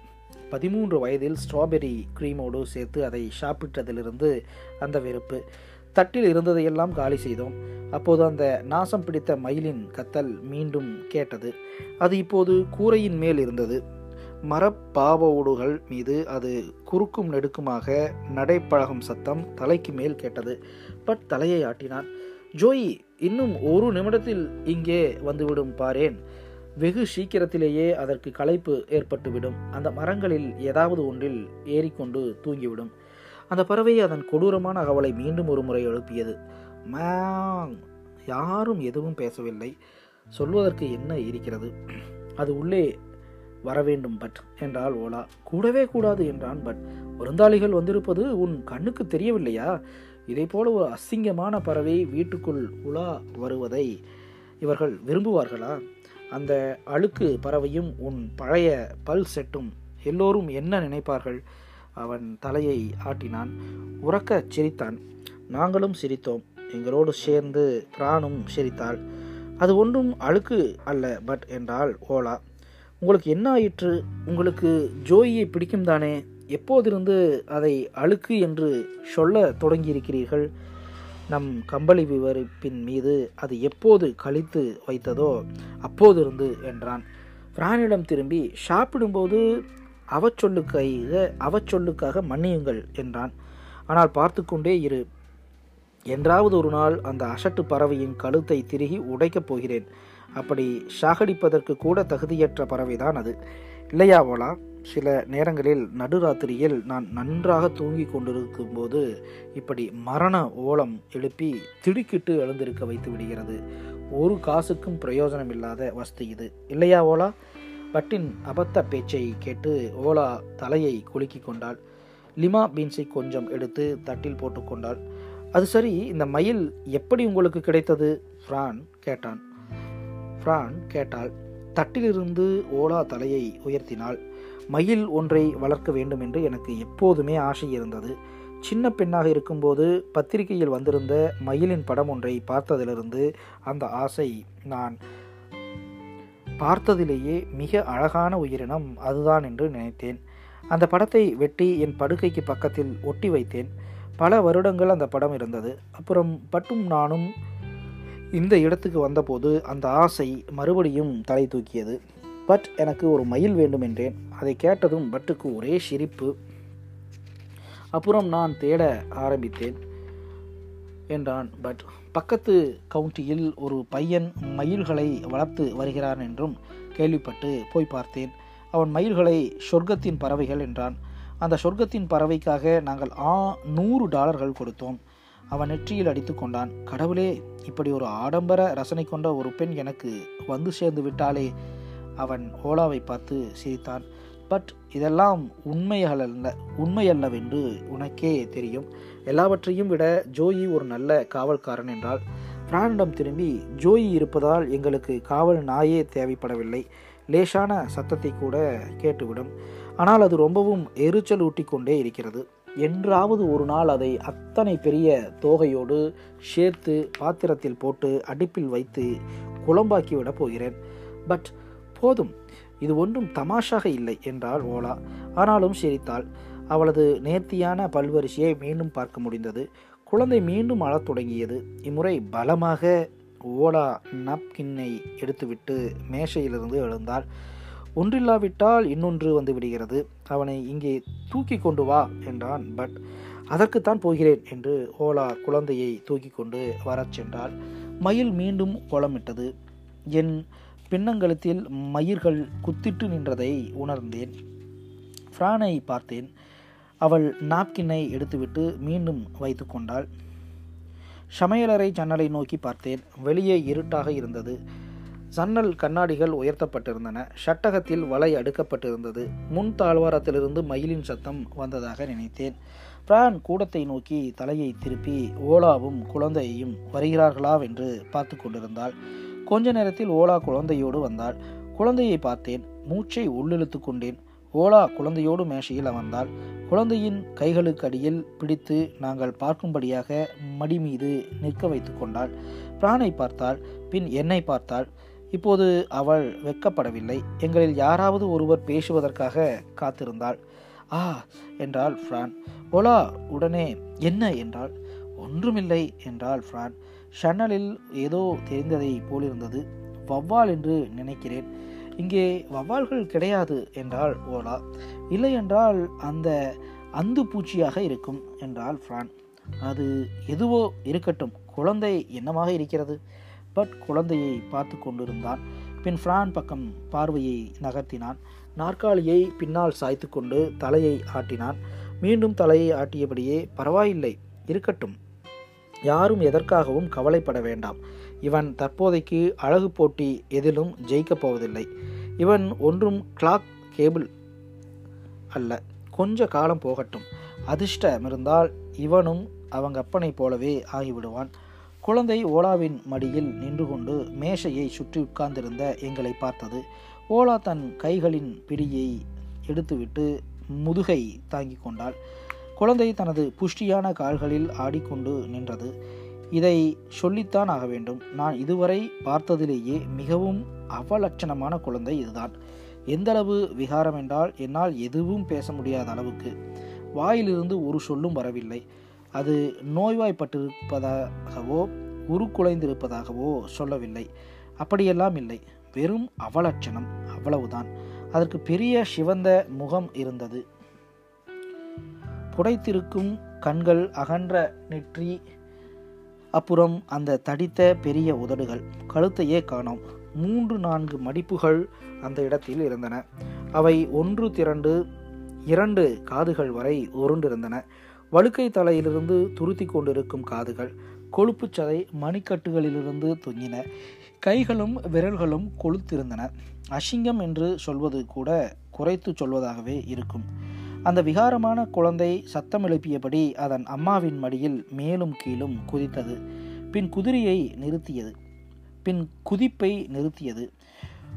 பதிமூன்று வயதில் ஸ்ட்ராபெரி க்ரீமோடு சேர்த்து அதை சாப்பிட்டதிலிருந்து அந்த வெறுப்பு. தட்டில் இருந்ததையெல்லாம் காலி செய்தோம். அப்போது அந்த நாசம் பிடித்த மயிலின் கத்தல் மீண்டும் கேட்டது. அது இப்போது கூரையின் மேல் இருந்தது. மரப்பாவோடுகள் மீது அது குறுக்கும் நெடுக்குமாக நடைப்பழகும் சத்தம் தலைக்கு மேல் கேட்டது. பட் தலையை ஆட்டினான். ஜோயி இன்னும் ஒரு நிமிடத்தில் இங்கே வந்துவிடும் பாரேன். வெகு சீக்கிரத்திலேயே அதற்கு களைப்பு ஏற்பட்டுவிடும். அந்த மரங்களில் ஏதாவது ஒன்றில் ஏறிக்கொண்டு தூங்கிவிடும். அந்த பறவை அதன் கொடூரமான அகவலை மீண்டும் ஒரு முறை எழுப்பியது. மேங் யாரும் எதுவும் பேசவில்லை. சொல்வதற்கு என்ன இருக்கிறது? அது உள்ளே வரவேண்டும் பட் என்றால் ஓலா. கூடவே கூடாது என்றான் பட் விருந்தாளிகள் வந்திருப்பது உன் கண்ணுக்கு தெரியவில்லையா? இதை போல ஒரு அசிங்கமான பறவை வீட்டுக்குள் உலா வருவதை இவர்கள் விரும்புவார்களா? அந்த அழுக்கு பறவையும் உன் பழைய பல் செட்டும் எல்லோரும் என்ன நினைப்பார்கள்? அவன் தலையை ஆட்டினான் உறக்கச் சிரித்தான். நாங்களும் சிரித்தோம் எங்களோடு சேர்ந்து பிராணும் சிரித்தாள். அது ஒன்றும் அழுக்கு அல்ல பட் என்றால் ஓலா. உங்களுக்கு என்ன ஆயிற்று? உங்களுக்கு ஜோயியை பிடிக்கும் தானே? எப்போதிருந்து அதை அழுக்கு என்று சொல்ல தொடங்கியிருக்கிறீர்கள்? நம் கம்பளி விவரிப்பின் மீது அது எப்போது கழித்து வைத்ததோ அப்போதிருந்து என்றான். பிரானிடம் திரும்பி சாப்பிடும்போது அவச்சொல்லுக்காக அவச்சொல்லுக்காக மன்னியுங்கள் என்றான். ஆனால் பார்த்து கொண்டே இரு. என்றாவது ஒரு நாள் அந்த அசட்டு பறவையின் கழுத்தை திருகி உடைக்கப் போகிறேன். அப்படி சாகடிப்பதற்கு கூட தகுதியற்ற பறவைதான் அது. இல்லையாவோலா சில நேரங்களில் நடுராத்திரியில் நான் நன்றாக தூங்கி கொண்டிருக்கும் போது இப்படி மரண ஓலம் எழுப்பி திடுக்கிட்டு எழுந்திருக்க வைத்து விடுகிறது. ஒரு காசுக்கும் பிரயோஜனம் இல்லாத வஸ்து இது. இல்லையா ஓலா? பட்டின் அபத்த பேச்சை கேட்டு ஓலா தலையை குலுக்கி கொண்டாள். லிமா பீன்ஸை கொஞ்சம் எடுத்து தட்டில் போட்டுக்கொண்டாள் அது சரி இந்த மயில் எப்படி உங்களுக்கு கிடைத்தது? ஃப்ரான் கேட்டான். ஃப்ரான் கேட்டாள். தட்டிலிருந்து ஓலா தலையை உயர்த்தினாள். மயில் ஒன்றை வளர்க்க வேண்டும் என்று எனக்கு எப்போதுமே ஆசை இருந்தது. சின்ன பெண்ணாக இருக்கும்போது பத்திரிகையில் வந்திருந்த மயிலின் படம் ஒன்றை பார்த்ததிலிருந்து அந்த ஆசை நான் பார்த்ததிலேயே மிக அழகான உயிரினம் அதுதான் என்று நினைத்தேன். அந்த படத்தை வெட்டி என் படுக்கைக்கு பக்கத்தில் ஒட்டி வைத்தேன். பல வருடங்கள் அந்த படம் இருந்தது. அப்புறம் பட்டும் நானும் இந்த இடத்துக்கு வந்தபோது அந்த ஆசை மறுபடியும் தலை தூக்கியது. பட் எனக்கு ஒரு மயில் வேண்டும் என்றேன். அதை கேட்டதும் பட்டுக்கு ஒரே சிரிப்பு. அப்புறம் நான் தேட ஆரம்பித்தேன் என்றான். பட் பக்கத்து கவுண்டியில் ஒரு பையன் மயில்களை வளர்த்து வருகிறான் என்றும் கேள்விப்பட்டு போய் பார்த்தேன். அவன் மயில்களை சொர்க்கத்தின் பறவைகள் என்றான். அந்த சொர்க்கத்தின் பறவைக்காக நாங்கள் ஆ நூறு டாலர்கள் கொடுத்தோம். அவன் நெற்றியில் அடித்து கொண்டான். கடவுளே இப்படி ஒரு ஆடம்பர ரசனை கொண்ட ஒரு பெண் எனக்கு வந்து சேர்ந்து விட்டாலே அவன் ஓலாவை பார்த்து சிரித்தான். பட் இதெல்லாம் உண்மைகளல்ல உண்மையல்லவென்று உனக்கே தெரியும். எல்லாவற்றையும் விட ஜோயி ஒரு நல்ல காவல்காரன் என்றால் பிரானிடம் திரும்பி ஜோயி இருப்பதால் எங்களுக்கு காவல் நாயே தேவைப்படவில்லை. லேசான சத்தத்தை கூட கேட்டுவிடும். ஆனால் அது ரொம்பவும் எரிச்சல் ஊட்டி கொண்டே இருக்கிறது. என்றாவது ஒரு நாள் அதை அத்தனை பெரிய தோகையோடு சேர்த்து பாத்திரத்தில் போட்டு அடுப்பில் வைத்து குழம்பாக்கி விடப் போகிறேன். பட் போதும் இது ஒன்றும் தமாஷாக இல்லை என்றாள் ஓலா. ஆனாலும் சிரித்தாள். அவளது நேர்த்தியான பல்வரிசையை மீண்டும் பார்க்க முடிந்தது. குழந்தை மீண்டும் அழத் தொடங்கியது. இம்முறை பலமாக ஓலா நாப்கின்னை எடுத்துவிட்டு மேஷையிலிருந்து எழுந்தாள். ஒன்றில்லாவிட்டால் இன்னொன்று வந்து விடுகிறது. அவனை இங்கே தூக்கி கொண்டு வா என்றான். பட் அதற்குத்தான் போகிறேன் என்று ஓலா குழந்தையை தூக்கி கொண்டு வரச் சென்றாள். மயில் மீண்டும் கோலமிட்டது என் பின்னங்கழுத்தில் மயிர்கள் குத்திட்டு நின்றதை உணர்ந்தேன். ஃப்ரானை பார்த்தேன். அவள் நாப்கினை எடுத்துவிட்டு மீண்டும் வைத்து கொண்டாள். சமையலறை ஜன்னலை நோக்கி பார்த்தேன். வெளியே இருட்டாக இருந்தது. ஜன்னல் கண்ணாடிகள் உயர்த்தப்பட்டிருந்தன. சட்டகத்தில் வலை அடுக்கப்பட்டிருந்தது. முன் தாழ்வாரத்திலிருந்து மயிலின் சத்தம் வந்ததாக நினைத்தேன். பிரான் கூடத்தை நோக்கி தலையை திருப்பி ஓலாவும் குழந்தையையும் வருகிறார்களாவென்று பார்த்து கொண்டிருந்தாள். கொஞ்ச நேரத்தில் ஓலா குழந்தையோடு வந்தாள். குழந்தையை பார்த்தேன். மூச்சை உள்ளிழுத்து கொண்டேன். ஓலா குழந்தையோடு மேஷையில் அமர்ந்தாள். குழந்தையின் கைகளுக்கு அடியில் பிடித்து நாங்கள் பார்க்கும்படியாக மடி மீது நிற்க வைத்து கொண்டாள். பிரானை பார்த்தாள். பின் என்னை பார்த்தாள். இப்போது அவள் வெக்கப்படவில்லை எங்களில் யாராவது ஒருவர் பேசுவதற்காக காத்திருந்தாள். ஆ என்றாள் ஃப்ரான். ஓலா உடனே என்ன? என்றாள். ஒன்றுமில்லை என்றாள் ஃப்ரான். ஷன்னலில் ஏதோ தெரிந்ததை போலிருந்தது. வவ்வால் என்று நினைக்கிறேன். இங்கே வவ்வால்கள் கிடையாது என்றாள் ஓலா. இல்லை என்றால் அந்த அந்து பூச்சியாக இருக்கும் என்றாள் ஃப்ரான். அது எதுவோ இருக்கட்டும். குழந்தை என்னமாக இருக்கிறது? பட் குழந்தையை பார்த்து கொண்டிருந்தான். பின் ஃப்ரான் பக்கம் பார்வையை நகர்த்தினான். நாற்காலியை பின்னால் சாய்த்து கொண்டு தலையை ஆட்டினான். மீண்டும் தலையை ஆட்டியபடியே பரவாயில்லை இருக்கட்டும். யாரும் எதற்காகவும் கவலைப்பட வேண்டாம். இவன் தற்போதைக்கு அழகு போட்டி எதிலும் ஜெயிக்கப் போவதில்லை. இவன் ஒன்றும் கிளாக் கேபிள் அல்ல. கொஞ்ச காலம் போகட்டும். அதிர்ஷ்டம் இருந்தால் இவனும் அவங்க அப்பனை போலவே ஆகிவிடுவான். குழந்தை ஓலாவின் மடியில் நின்று கொண்டு மேஷையை சுற்றி உட்கார்ந்திருந்த எங்களை பார்த்தது. ஓலா தன் கைகளின் பிடியை எடுத்துவிட்டு முதுகை தாங்கி கொண்டாள். குழந்தை தனது புஷ்டியான கால்களில் ஆடிக்கொண்டு நின்றது. இதை சொல்லித்தான் ஆக வேண்டும். நான் இதுவரை பார்த்ததிலேயே மிகவும் அவலட்சணமான குழந்தை இதுதான். எந்தளவு விகாரம் என்றால் என்னால் எதுவும் பேச முடியாத அளவுக்கு. வாயிலிருந்து ஒரு சொல்லும் வரவில்லை. அது நோய்வாய்ப்பட்டிருப்பதாகவோ உருக்குலைந்திருப்பதாகவோ சொல்லவில்லை. அப்படியெல்லாம் இல்லை. வெறும் அவலட்சணம் அவ்வளவுதான். அதற்கு பெரிய சிவந்த முகம் இருந்தது. புடைத்திருக்கும் கண்கள் அகன்ற நெற்றி அப்புறம் அந்த தடித்த பெரிய உதடுகள். கழுத்தையே காணோம். மூன்று நான்கு மடிப்புகள் அந்த இடத்தில் இருந்தன. அவை ஒன்று திரண்டு இரண்டு காதுகள் வரை உருண்டிருந்தன. வழுக்கை தலையிலிருந்து துருத்தி கொண்டிருக்கும் காதுகள் கொழுப்புச் சதை மணிக்கட்டுகளிலிருந்து தொங்கின. கைகளும் விரல்களும் கொளுத்திருந்தன. அசிங்கம் என்று சொல்வது கூட குறைத்து சொல்வதாகவே இருக்கும். அந்த விகாரமான குழந்தை சத்தம் எழுப்பியபடி அதன் அம்மாவின் மடியில் மேலும் கீழும் குதித்தது. பின் குதிரையை நிறுத்தியது. பின் குதிப்பை நிறுத்தியது.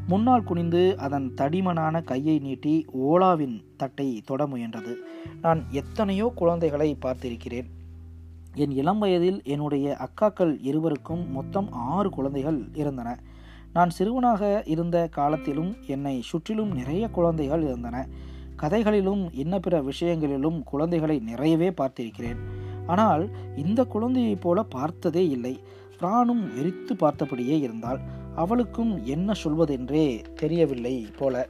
முன்னால் குனிந்து அதன் தடிமனான கையை நீட்டி ஓலாவின் தட்டை தொட முயன்றது. நான் எத்தனையோ குழந்தைகளை பார்த்திருக்கிறேன். என் இளம் வயதில் என்னுடைய அக்காக்கள் இருவருக்கும் மொத்தம் ஆறு குழந்தைகள் இருந்தன. நான் சிறுவனாக இருந்த காலத்திலும் என்னை சுற்றிலும் நிறைய குழந்தைகள் இருந்தன. கதைகளிலும் இன்ன பிற விஷயங்களிலும் குழந்தைகளை நிறையவே பார்த்திருக்கிறேன். ஆனால் இந்த குழந்தையைப் போல பார்த்ததே இல்லை. பிரானும் வெறித்து பார்த்தபடியே இருந்தால் அவளுக்கும் என்ன சொல்வதென்றே தெரியவில்லை போல.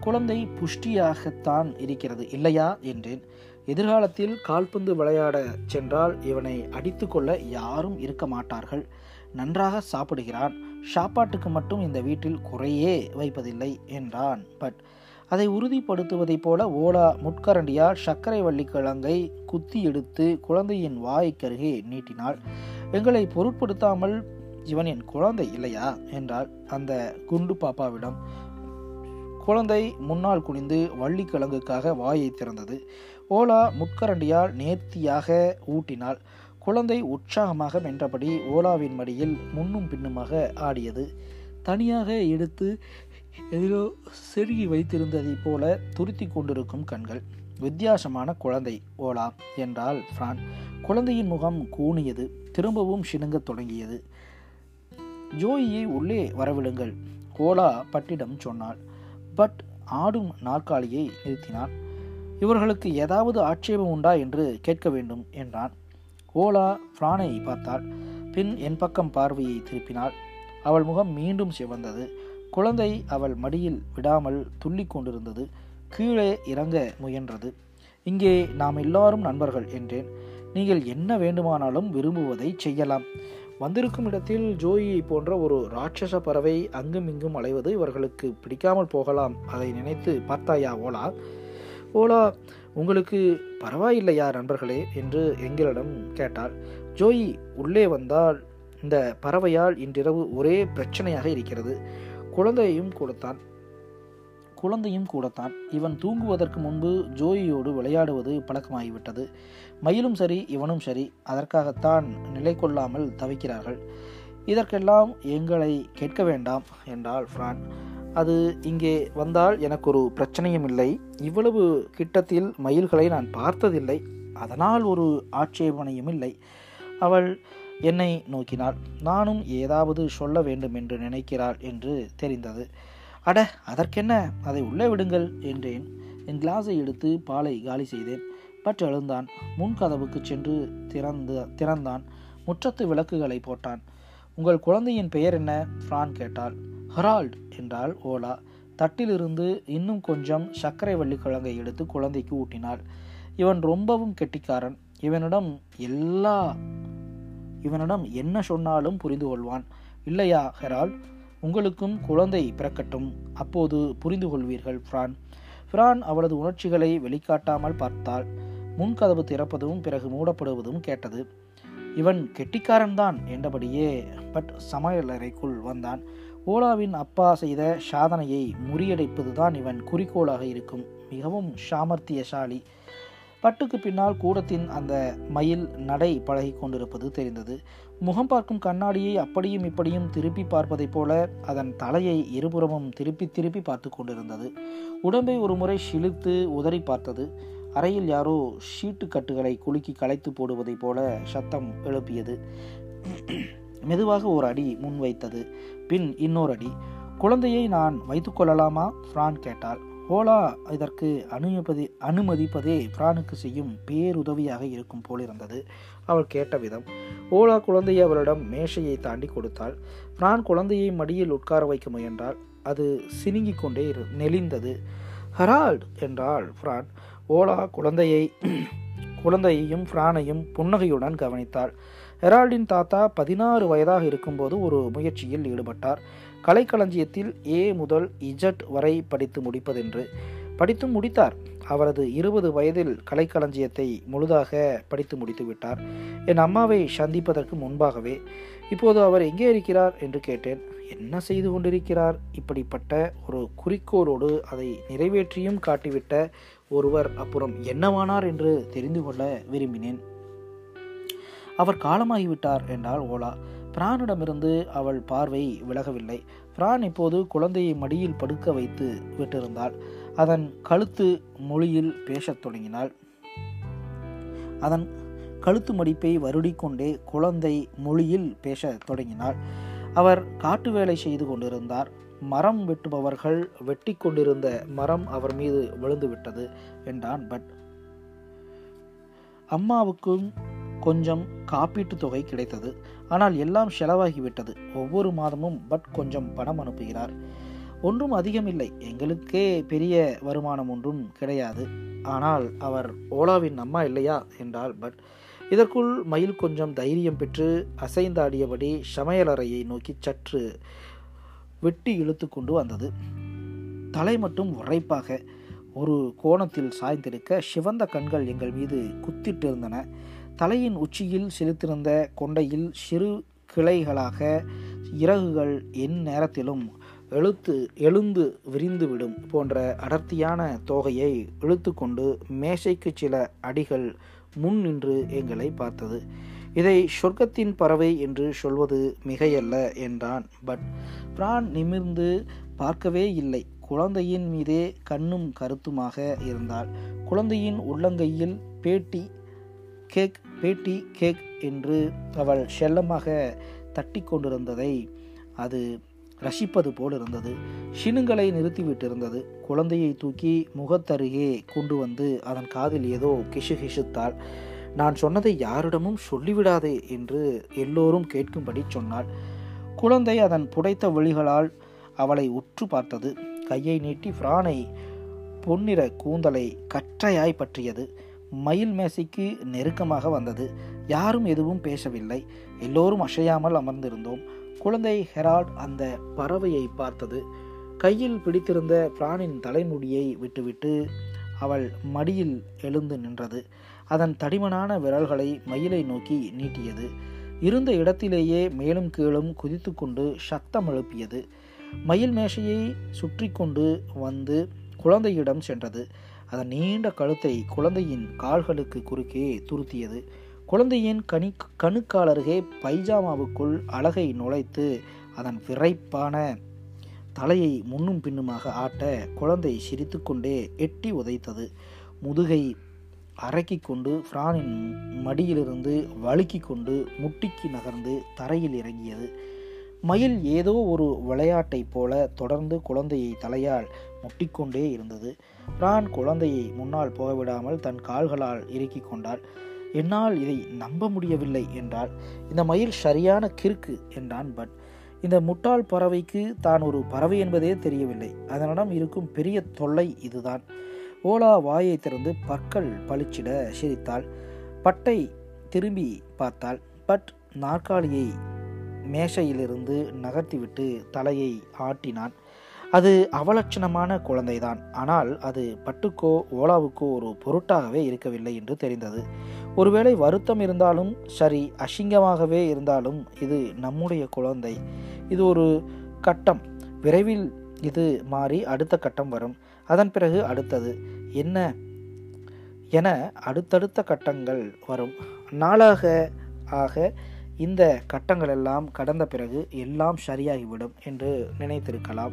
குழந்தை புஷ்டியாகத்தான் இருக்கிறது இல்லையா? என்றேன். எதிர்காலத்தில் கால்பந்து விளையாட சென்றால் இவனை அடித்து கொள்ள யாரும் இருக்க மாட்டார்கள். நன்றாக சாப்பிடுகிறான். சாப்பாட்டுக்கு மட்டும் இந்த வீட்டில் குறையே வைப்பதில்லை என்றான். பட் அதை உறுதிப்படுத்துவதைப் போல ஓலா முட்கரண்டியால் சர்க்கரை வள்ளிக்கிழங்கை குத்தி எடுத்து குழந்தையின் வாய்க்கருகே நீட்டினாள். எங்களை பொருட்படுத்தாமல் இவன் என் குழந்தை இல்லையா? என்றால் அந்த குண்டு பாப்பாவிடம். குழந்தை முன்னால் குனிந்து வள்ளிக்கிழங்குக்காக வாயை திறந்தது. ஓலா முட்கரண்டியால் நேர்த்தியாக ஊட்டினாள். குழந்தை உற்சாகமாக மென்றபடி ஓலாவின் மடியில் முன்னும் பின்னுமாக ஆடியது. தனியாக எடுத்து எதிரோ செருகி வைத்திருந்ததைப் போல துருத்தி கொண்டிருக்கும் கண்கள். வித்தியாசமான குழந்தை ஓலா என்றால் பிரான் குழந்தையின் முகம் கூணியது திரும்பவும் சினுங்கத் தொடங்கியது. ஜோயியை உள்ளே வரவிடுங்கள் ஓலா பட்டிடம் சொன்னாள். பட் ஆடும் நாற்காலியை நிறுத்தினான். இவர்களுக்கு ஏதாவது ஆட்சேபம் உண்டா என்று கேட்க வேண்டும் என்றான். ஓலா ஃப்ரானை பார்த்தாள். பின் என் பக்கம் பார்வையை திருப்பினாள். அவள் முகம் மீண்டும் சிவந்தது. குழந்தை அவள் மடியில் விடாமல் துள்ளி கொண்டிருந்தது. கீழே இறங்க முயன்றது. இங்கே நாம் எல்லாரும் நண்பர்கள் என்றேன். நீங்கள் என்ன வேண்டுமானாலும் விரும்புவதை செய்யலாம். வந்திருக்கும் இடத்தில் ஜோயியை போன்ற ஒரு ராட்சச பறவை அங்கும் இங்கும் அலைவது இவர்களுக்கு பிடிக்காமல் போகலாம். அதை நினைத்து பார்த்தாயா ஓலா? ஓலா உங்களுக்கு பரவாயில்லையா நண்பர்களே? என்று எங்களிடம் கேட்டார் ஜோயி உள்ளே வந்தால் இந்த பறவையால் இன்றிரவு ஒரே பிரச்சனையாக இருக்கிறது. குழந்தையையும் கொடுத்தான். குழந்தையும் கூடத்தான். இவன் தூங்குவதற்கு முன்பு ஜோயியோடு விளையாடுவது பழக்கமாகிவிட்டது. மயிலும் சரி இவனும் சரி. அதற்காகத்தான் நிலை கொள்ளாமல் தவிக்கிறார்கள். இதற்கெல்லாம் எங்களை கேட்க வேண்டாம் என்றாள் ஃப்ரான். அது இங்கே வந்தால் எனக்கு ஒரு பிரச்சனையும் இல்லை. இவ்வளவு கிட்டத்தில் மயில்களை நான் பார்த்ததில்லை. அதனால் ஒரு ஆட்சேபனையும் இல்லை. அவள் என்னை நோக்கினாள். நானும் ஏதாவது சொல்ல வேண்டும் என்று நினைக்கிறாள் என்று தெரிந்தது. அட அதற்கென்ன? அதை உள்ளே விடுங்கள் என்றேன். என் கிளாஸை எடுத்து பாலை காலி செய்தேன். பட் எழுந்தான் முன் கதவுக்கு சென்று திறந்து திறந்தான். முற்றத்து விளக்குகளை போட்டான். உங்கள் குழந்தையின் பெயர் என்ன? ஃப்ரான் கேட்டாள். ஹெரால்ட் என்றால் ஓலா. தட்டிலிருந்து இன்னும் கொஞ்சம் சர்க்கரை வள்ளிக்கிழங்கை எடுத்து குழந்தைக்கு ஊட்டினாள். இவன் ரொம்பவும் கெட்டிக்காரன். இவனிடம் எல்லா இவனிடம் என்ன சொன்னாலும் புரிந்து கொள்வான். இல்லையா ஹெரால்ட்? உங்களுக்கும் குழந்தை பிறக்கட்டும். அப்போது புரிந்து கொள்வீர்கள் ஃப்ரான். ஃப்ரான் அவளது உணர்ச்சிகளை வெளிக்காட்டாமல் பார்த்தாள். முன்கதவு திறப்பதும் பிறகு மூடப்படுவதும் கேட்டது. இவன் கெட்டிக்காரன்தான் என்றபடியே பட் சமையலறைக்குள் வந்தான். ஓலாவின் அப்பா செய்த சாதனையை முறியடைப்பதுதான் இவன் குறிக்கோளாக இருக்கும். மிகவும் சாமர்த்தியசாலி. பட்டுக்கு பின்னால் கூடத்தின் அந்த மயில் நடை பழகி கொண்டிருப்பது தெரிந்தது. முகம் பார்க்கும் கண்ணாடியை அப்படியும் இப்படியும் திருப்பி பார்ப்பதைப் போல அதன் தலையை இருபுறமும் திருப்பி திருப்பி பார்த்து கொண்டிருந்தது. உடம்பை ஒரு முறை சிலிர்த்து உதறி பார்த்தது. அறையில் யாரோ ஷீட்டு கட்டுகளை குலுக்கி களைத்து போடுவதைப் போல சத்தம் எழுப்பியது. மெதுவாக ஒரு அடி முன்வைத்தது பின் இன்னொரு அடி. குழந்தையை நான் வைத்துக்கொள்ளலாமா ஃப்ரான் கேட்டாள். ஓலா இதற்கு அனுமதி அனுமதிப்பதே பிரானுக்கு செய்யும் பேருதவியாக இருக்கும் போலிருந்தது அவள் கேட்ட விதம். ஓலா குழந்தையை அவளிடம் மேஷையை தாண்டி கொடுத்தாள். பிரான் குழந்தையை மடியில் உட்கார வைக்க முயன்றாள். அது சினுங்கிக் கொண்டே நெளிந்தது. ஹரால்ட் என்றாள் பிரான். ஓலா குழந்தையை குழந்தையையும் ஃப்ரானையும் புன்னகையுடன் கவனித்தாள். ஹெரால்டின் தாத்தா பதினாறு வயதாக இருக்கும்போது ஒரு முயற்சியில் ஈடுபட்டார். கலைக்களஞ்சியத்தில் ஏ முதல் இஜட் வரை படித்து முடிப்பதென்று. படித்து முடித்தார். அவரது இருபது வயதில் கலைக்களஞ்சியத்தை முழுதாக படித்து முடித்து விட்டார். என் அம்மாவை சந்திப்பதற்கு முன்பாகவே இப்போது அவர் எங்கே இருக்கிறார்? என்று கேட்டேன். என்ன செய்து கொண்டிருக்கிறார்? இப்படிப்பட்ட ஒரு குறிக்கோளோடு அதை நிறைவேற்றியும் காட்டிவிட்ட ஒருவர் அப்புறம் என்னவானார் என்று தெரிந்து கொள்ள விரும்பினேன். அவர் காலமாகிவிட்டார் என்றால் ஓலா. பிரானிடமிருந்து அவள் பார்வை விலகவில்லை. பிரான் இப்போது குழந்தையை மடியில் படுக்க வைத்து விட்டிருந்தாள். அதன் கழுத்து மொழியில் பேசத் தொடங்கினாள். அதன் கழுத்து மடிப்பை வருடிக்கொண்டே குழந்தை மொழியில் பேசத் தொடங்கினாள். அவர் காட்டு வேலை செய்து கொண்டிருந்தார். மரம் வெட்டுபவர்கள் வெட்டி கொண்டிருந்த மரம் அவர் மீது விழுந்து விட்டது என்றான் பட். அம்மாவுக்கும் கொஞ்சம் காப்பீட்டு தொகை கிடைத்தது. ஆனால் எல்லாம் செலவாகிவிட்டது. ஒவ்வொரு மாதமும் பட் கொஞ்சம் பணம் அனுப்புகிறார். ஒன்றும் அதிகமில்லை. எங்களுக்கே பெரிய வருமானம் ஒன்றும் கிடையாது. ஆனால் அவர் ஓலாவின் அம்மா இல்லையா? என்றால் பட். இதற்குள் மயில் கொஞ்சம் தைரியம் பெற்று அசைந்தாடியபடி சமையலறையை நோக்கி சற்று வெட்டி இழுத்து கொண்டு வந்தது. தலை மட்டும் உரைப்பாக ஒரு கோணத்தில் சாய்ந்திருக்க சிவந்த கண்கள் எங்கள் மீது குத்திட்டிருந்தன. தலையின் உச்சியில் செலுத்திருந்த கொண்டையில் சிறு கிளைகளாக இறகுகள் என் நேரத்திலும் எழுத்து எழுந்து விரிந்துவிடும் போன்ற அடர்த்தியான தோகையை இழுத்து கொண்டு மேசைக்கு சில அடிகள் முன் நின்று எங்களை பார்த்தது. இதை சொர்க்கத்தின் பறவை என்று சொல்வது மிகையல்ல என்றான். பட் பிரான் நிமிர்ந்து பார்க்கவே இல்லை. குழந்தையின் மீதே கண்ணும் கருத்துமாக இருந்தாள். குழந்தையின் உள்ளங்கையில் பேட்டி கேக் பேட்டி கேக் என்று அவள் செல்லமாக தட்டி கொண்டிருந்ததை அது ரசிப்பது போல் இருந்தது. சினுங்களை நிறுத்திவிட்டிருந்தது. குழந்தையை தூக்கி முகத்தருகே கொண்டு வந்து அதன் காதில் ஏதோ கிசு கிசுத்தாள். நான் சொன்னதை யாரிடமும் சொல்லிவிடாதே என்று எல்லோரும் கேட்கும்படி சொன்னாள். குழந்தை அதன் புடைத்த வழிகளால் அவளை உற்று பார்த்தது. கையை நீட்டி பிரானை பொன்னிற கூந்தலை கற்றையாய் பற்றியது. மயில் மேசைக்கு நெருக்கமாக வந்தது. யாரும் எதுவும் பேசவில்லை. எல்லோரும் அசையாமல் அமர்ந்திருந்தோம். குழந்தை ஹெரால்ட் அந்த பறவையை பார்த்தது. கையில் பிடித்திருந்த பிரானின் தலைமுடியை விட்டுவிட்டு அவள் மடியில் எழுந்து நின்றது. அதன் தடிமனான விரல்களை மயிலை நோக்கி நீட்டியது. இருந்த இடத்திலேயே மேலும் கீழும் குதித்து கொண்டு சத்தம் எழுப்பியது. மயில் மேஷையை சுற்றி கொண்டு வந்து குழந்தையிடம் சென்றது. அதன் நீண்ட கழுத்தை குழந்தையின் கால்களுக்கு குறுக்கே துருத்தியது. குழந்தையின் கனி கணுக்கால் அருகே பைஜாமாவுக்குள் அழகை நுழைத்து அதன் விரைப்பான தலையை முன்னும் பின்னுமாக ஆட்ட குழந்தை சிரித்துக்கொண்டே எட்டி உதைத்தது. முதுகை அரக்கி கொண்டு பிரானின் மடியிலிருந்து வழுக்கி கொண்டு முட்டிக்கு நகர்ந்து தரையில் இறங்கியது. மயில் ஏதோ ஒரு விளையாட்டைப் போல தொடர்ந்து குழந்தையை தலையால் முட்டிக்கொண்டே இருந்தது. பிரான் குழந்தையை முன்னால் போகவிடாமல் தன் கால்களால் இறுக்கி கொண்டாள். என்னால் இதை நம்ப முடியவில்லை என்றால் இந்த மயில் சரியான கிறுக்கு என்றான் பட் இந்த முட்டாள் பறவைக்கு தான் ஒரு பறவை என்பதே தெரியவில்லை. அதனிடம் இருக்கும் பெரிய தொல்லை இதுதான். ஓலா வாயை திறந்து பற்கள் பளிச்சிட சிரித்தாள். பட்டை திரும்பி பார்த்தாள். பட் நாற்காலியை மேஷையிலிருந்து நகர்த்திவிட்டு தலையை ஆட்டினான். அது அவலட்சணமான குழந்தைதான். ஆனால் அது பட்டுக்கோ ஓலாவுக்கோ ஒரு பொருட்டாகவே இருக்கவில்லை என்று தெரிந்தது. ஒருவேளை வருத்தம் இருந்தாலும் சரி அசிங்கமாகவே இருந்தாலும் இது நம்முடைய குழந்தை. இது ஒரு கட்டம். விரைவில் இது மாறி அடுத்த கட்டம் வரும். அதன் பிறகு அடுத்தது என்ன? என அடுத்தடுத்த கட்டங்கள் வரும். நாளாக ஆக இந்த கட்டங்கள் எல்லாம் கடந்த பிறகு எல்லாம் சரியாகிவிடும் என்று நினைத்திருக்கலாம்.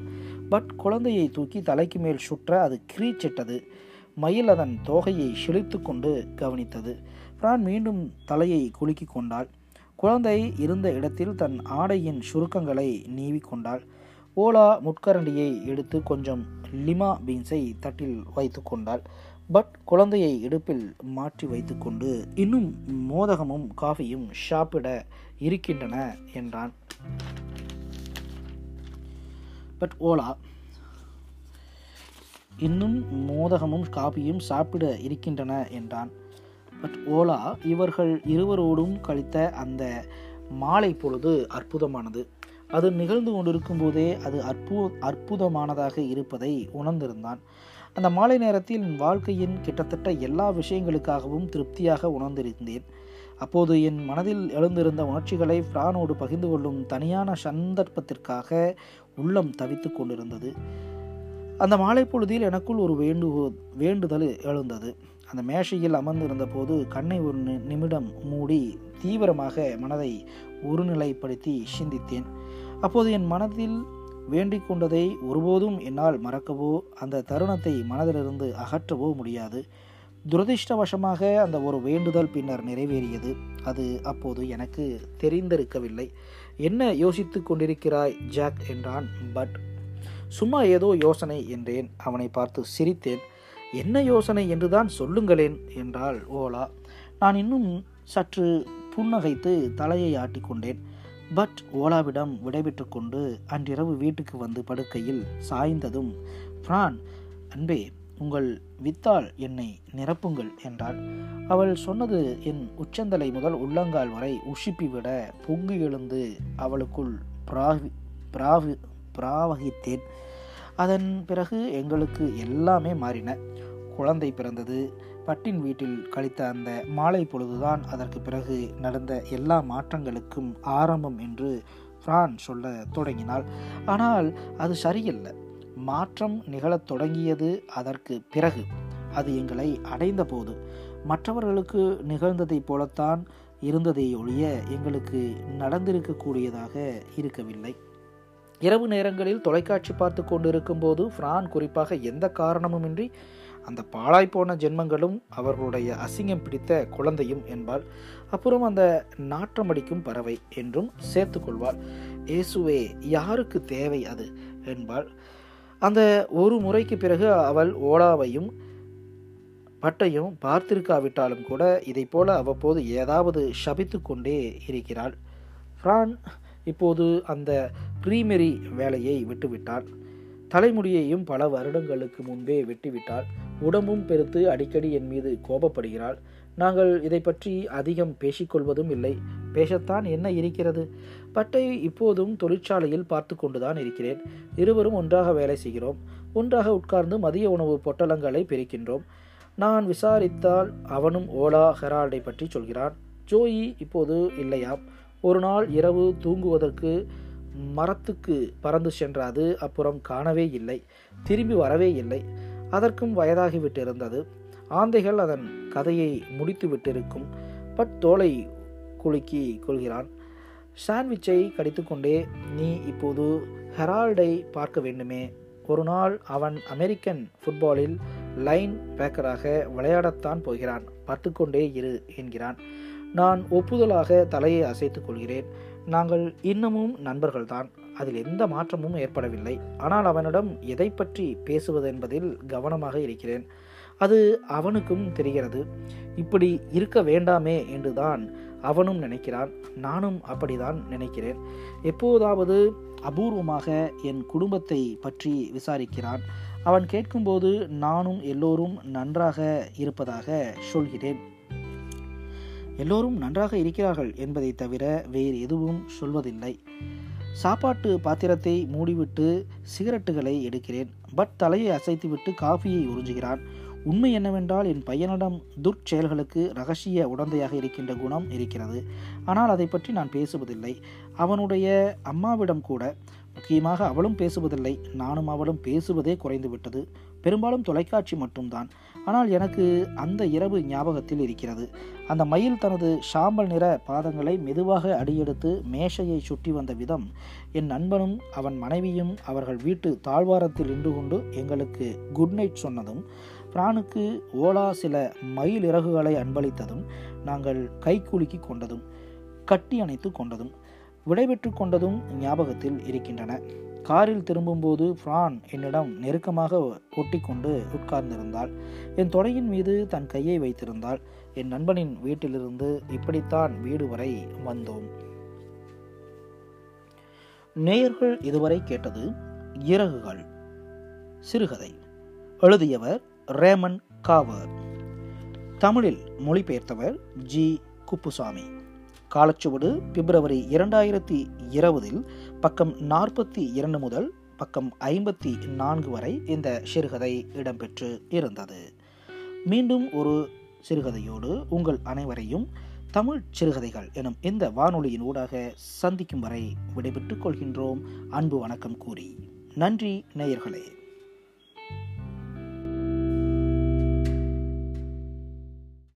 பட் குழந்தையை தூக்கி தலைக்கு மேல் சுற்ற அது கிரீச்சிட்டது. மயில் அதன் தோகையை சிலித்து கொண்டு கவனித்தது. பிரான் மீண்டும் தலையை குலுக்கி கொண்டாள். குழந்தை இருந்த இடத்தில் தன் ஆடையின் சுருக்கங்களை நீவி கொண்டாள். ஓலா முட்கரண்டியை எடுத்து கொஞ்சம் லிமா பீன்ஸை தட்டில் வைத்து கொண்டாள். பட் குழந்தையை இடுப்பில் மாற்றி வைத்துக்கொண்டு இன்னும் மோதகமும் காஃபியும் சாப்பிட இருக்கின்றன என்றான். பட் ஓலா இன்னும் மோதகமும் காபியும் சாப்பிட இருக்கின்றன என்றான். பட் ஓலா இவர்கள் இருவரோடும் கழித்த அந்த மாலை பொழுது அற்புதமானது. அது நிகழ்ந்து கொண்டிருக்கும் போதே அது அற்பு அற்புதமானதாக இருப்பதை உணர்ந்திருந்தான். அந்த மாலை நேரத்தில் என் வாழ்க்கையின் கிட்டத்தட்ட எல்லா விஷயங்களுக்காகவும் திருப்தியாக உணர்ந்திருந்தேன். அப்போது என் மனதில் எழுந்திருந்த உணர்ச்சிகளை பிரானோடு பகிர்ந்து கொள்ளும் தனியான சந்தர்ப்பத்திற்காக உள்ளம் தவித்து கொண்டிருந்தது. அந்த மாலை பொழுதில் எனக்குள் ஒரு வேண்டுகோ வேண்டுதல் எழுந்தது. அந்த மேஷையில் அமர்ந்திருந்த போது கண்ணை ஒரு நிமிடம் மூடி தீவிரமாக மனதை ஒருநிலைப்படுத்தி சிந்தித்தேன். அப்போது என் மனதில் வேண்டிக் கொண்டதை ஒருபோதும் என்னால் மறக்கவோ அந்த தருணத்தை மனதிலிருந்து அகற்றவோ முடியாது. துரதிர்ஷ்டவசமாக அந்த ஒரு வேண்டுதல் பின்னர் நிறைவேறியது. அது அப்போது எனக்கு தெரிந்திருக்கவில்லை. என்ன யோசித்து கொண்டிருக்கிறாய் ஜாக்? என்றான். பட் சும்மா ஏதோ யோசனை என்றேன். அவனை பார்த்து சிரித்தேன். என்ன யோசனை என்றுதான் சொல்லுங்களேன் என்றாள் ஓலா. நான் இன்னும் சற்று புன்னகைத்து தலையை ஆட்டிக்கொண்டேன் பட் ஓலாவிடம் விடைபெற்று கொண்டு அன்றிரவு வீட்டுக்கு வந்து படுக்கையில் சாய்ந்ததும் பிரான் அன்பே உங்கள் வித்தால் என்னை நிரப்புங்கள் என்றாள். அவள் சொன்னது என் உச்சந்தலை முதல் உள்ளங்கால் வரை உஷிப்பிவிட பொங்கி எழுந்து அவளுக்குள் பிராவி பிராவி பிராவகித்தேன். அதன் பிறகு எங்களுக்கு எல்லாமே மாறின. குழந்தை பிறந்தது. பட்டின் வீட்டில் கழித்த அந்த மாலை பொழுதுதான் அதற்கு பிறகு நடந்த எல்லா மாற்றங்களுக்கும் ஆரம்பம் என்று பிரான் சொல்ல தொடங்கினாள். ஆனால் அது சரியல்ல. மாற்றம் நிகழத் தொடங்கியது அதற்கு பிறகு. அது எங்களை அடைந்த போது. மற்றவர்களுக்கு நிகழ்ந்ததைப் போலத்தான் இருந்ததை ஒழிய எங்களுக்கு நடந்திருக்கக்கூடியதாக இருக்கவில்லை. இரவு நேரங்களில் தொலைக்காட்சி பார்த்து கொண்டிருக்கும் போது ஃப்ரான் குறிப்பாக எந்த காரணமுமின்றி அந்த பாழாய்ப்போன ஜென்மங்களும் அவர்களுடைய அசிங்கம் பிடித்த குழந்தையும் என்பாள். அப்புறம் அந்த நாற்றமடிக்கும் பறவை என்றும் சேர்த்து கொள்வாள். இயேசுவே யாருக்கு தேவை அது? என்பாள். அந்த ஒரு முறைக்கு பிறகு அவள் ஓலாவையும் பட்டையும் பார்த்திருக்காவிட்டாலும் கூட இதை போல அவ்வப்போது ஏதாவது சபித்து கொண்டே இருக்கிறாள். ஃப்ரான் இப்போது அந்த ப்ரீமெரி வேலையை விட்டுவிட்டார். தலைமுடியையும் பல வருடங்களுக்கு முன்பே வெட்டிவிட்டாள் உடம்பும் பெருத்து அடிக்கடி என் மீது கோபப்படுகிறாள் நாங்கள் இதை பற்றி அதிகம் பேசிக்கொள்வதும் இல்லை. பேசத்தான் என்ன இருக்கிறது? பட்டை இப்போதும் தொழிற்சாலையில் பார்த்து கொண்டுதான் இருக்கிறேன். இருவரும் ஒன்றாக வேலை செய்கிறோம். ஒன்றாக உட்கார்ந்து மதிய உணவு பொட்டலங்களை பிரிக்கின்றோம். நான் விசாரித்தால் அவனும் ஓலா ஹெரால்டை பற்றி சொல்கிறான். ஜோயி இப்போது இல்லையாம். ஒரு நாள் இரவு தூங்குவதற்கு மரத்துக்கு பறந்து சென்ற அது அப்புறம் காணவே இல்லை திரும்பி வரவே இல்லை. அதற்கும் வயதாகிவிட்டிருந்தது ஆந்தைகள் அதன் கதையை முடித்து விட்டிருக்கும். பட் தோலை குலுக்கி கொள்கிறான். சாண்ட்விச்சை கடித்துக்கொண்டே நீ இப்போது ஹெரால்டை பார்க்க வேண்டுமே. ஒரு நாள் அவன் அமெரிக்கன் ஃபுட்பாலில் லைன் பேக்கராக விளையாடத்தான் போகிறான். பார்த்துக்கொண்டே இரு என்கிறான். நான் ஒப்புதலாக தலையை அசைத்துக் கொள்கிறேன். நாங்கள் இன்னமும் நண்பர்கள்தான். அதில் எந்த மாற்றமும் ஏற்படவில்லை. ஆனால் அவனிடம் எதை பற்றி பேசுவது என்பதில் கவனமாக இருக்கிறேன். அது அவனுக்கும் தெரிகிறது. இப்படி இருக்க வேண்டாமே என்றுதான் அவனும் நினைக்கிறான். நானும் அப்படிதான் நினைக்கிறேன். எப்போதாவது அபூர்வமாக என் குடும்பத்தை பற்றி விசாரிக்கிறான். அவன் கேட்கும்போது நானும் எல்லோரும் நன்றாக இருப்பதாக சொல்கிறேன். எல்லோரும் நன்றாக இருக்கிறார்கள் என்பதை தவிர வேறு எதுவும் சொல்வதில்லை. சாப்பாட்டு பாத்திரத்தை மூடிவிட்டு சிகரெட்டுகளை எடுக்கிறேன். பட் தலையை அசைத்துவிட்டு காஃபியை உறிஞ்சுகிறான். உண்மை என்னவென்றால் என் பையனிடம் துர்ச்செயல்களுக்கு ரகசிய உடந்தையாக இருக்கின்ற குணம் இருக்கிறது. ஆனால் அதை பற்றி நான் பேசுவதில்லை. அவனுடைய அம்மாவிடம் கூட. முக்கியமாக அவளும் பேசுவதில்லை. நானும் அவளும் பேசுவதே குறைந்துவிட்டது. பெரும்பாலும் தொலைக்காட்சி மட்டும்தான். ஆனால் எனக்கு அந்த இரவு ஞாபகத்தில் இருக்கிறது. அந்த மயில் தனது சாம்பல் நிற பாதங்களை மெதுவாக அடியெடுத்து மேஷையை சுற்றி வந்த விதம் என் நண்பனும் அவன் மனைவியும் அவர்கள் வீட்டு தாழ்வாரத்தில் நின்று கொண்டு எங்களுக்கு குட் நைட் சொன்னதும் பிரானுக்கு ஓலா சில மயில் இறகுகளை அன்பளித்ததும் நாங்கள் கைக்குலுக்கி கொண்டதும் கட்டி அணைத்து கொண்டதும் விடைபெற்று கொண்டதும் ஞாபகத்தில் இருக்கின்றன. காரில் திரும்பும்போது ஃப்ரான் என்னிடம் நெருக்கமாக ஒட்டிக்கொண்டு உட்கார்ந்திருந்தாள். என் தொடையின் மீது தன் கையை வைத்திருந்தாள். என் நண்பனின் வீட்டிலிருந்து இப்படித்தான் வீடு வரை வந்தோம். நேயர்கள் இதுவரை கேட்டது இறகுகள். சிறுகதை. எழுதியவர் ரேமன் காவர். தமிழில் மொழிபெயர்த்தவர் ஜி. குப்புசாமி. காலச்சுவடு பிப்ரவரி இரண்டாயிரத்தி இருபதில் பக்கம் நாற்பத்தி இரண்டு முதல் பக்கம் ஐம்பத்தி நான்கு வரை இந்த சிறுகதை இடம்பெற்று இருந்தது. மீண்டும் ஒரு சிறுகதையோடு உங்கள் அனைவரையும் தமிழ் சிறுகதைகள் எனும் இந்த வானொலியின் ஊடாக சந்திக்கும் வரை விடைபெற்றுக் கொள்கின்றோம். அன்பு வணக்கம் கூறி. நன்றி நேயர்களே.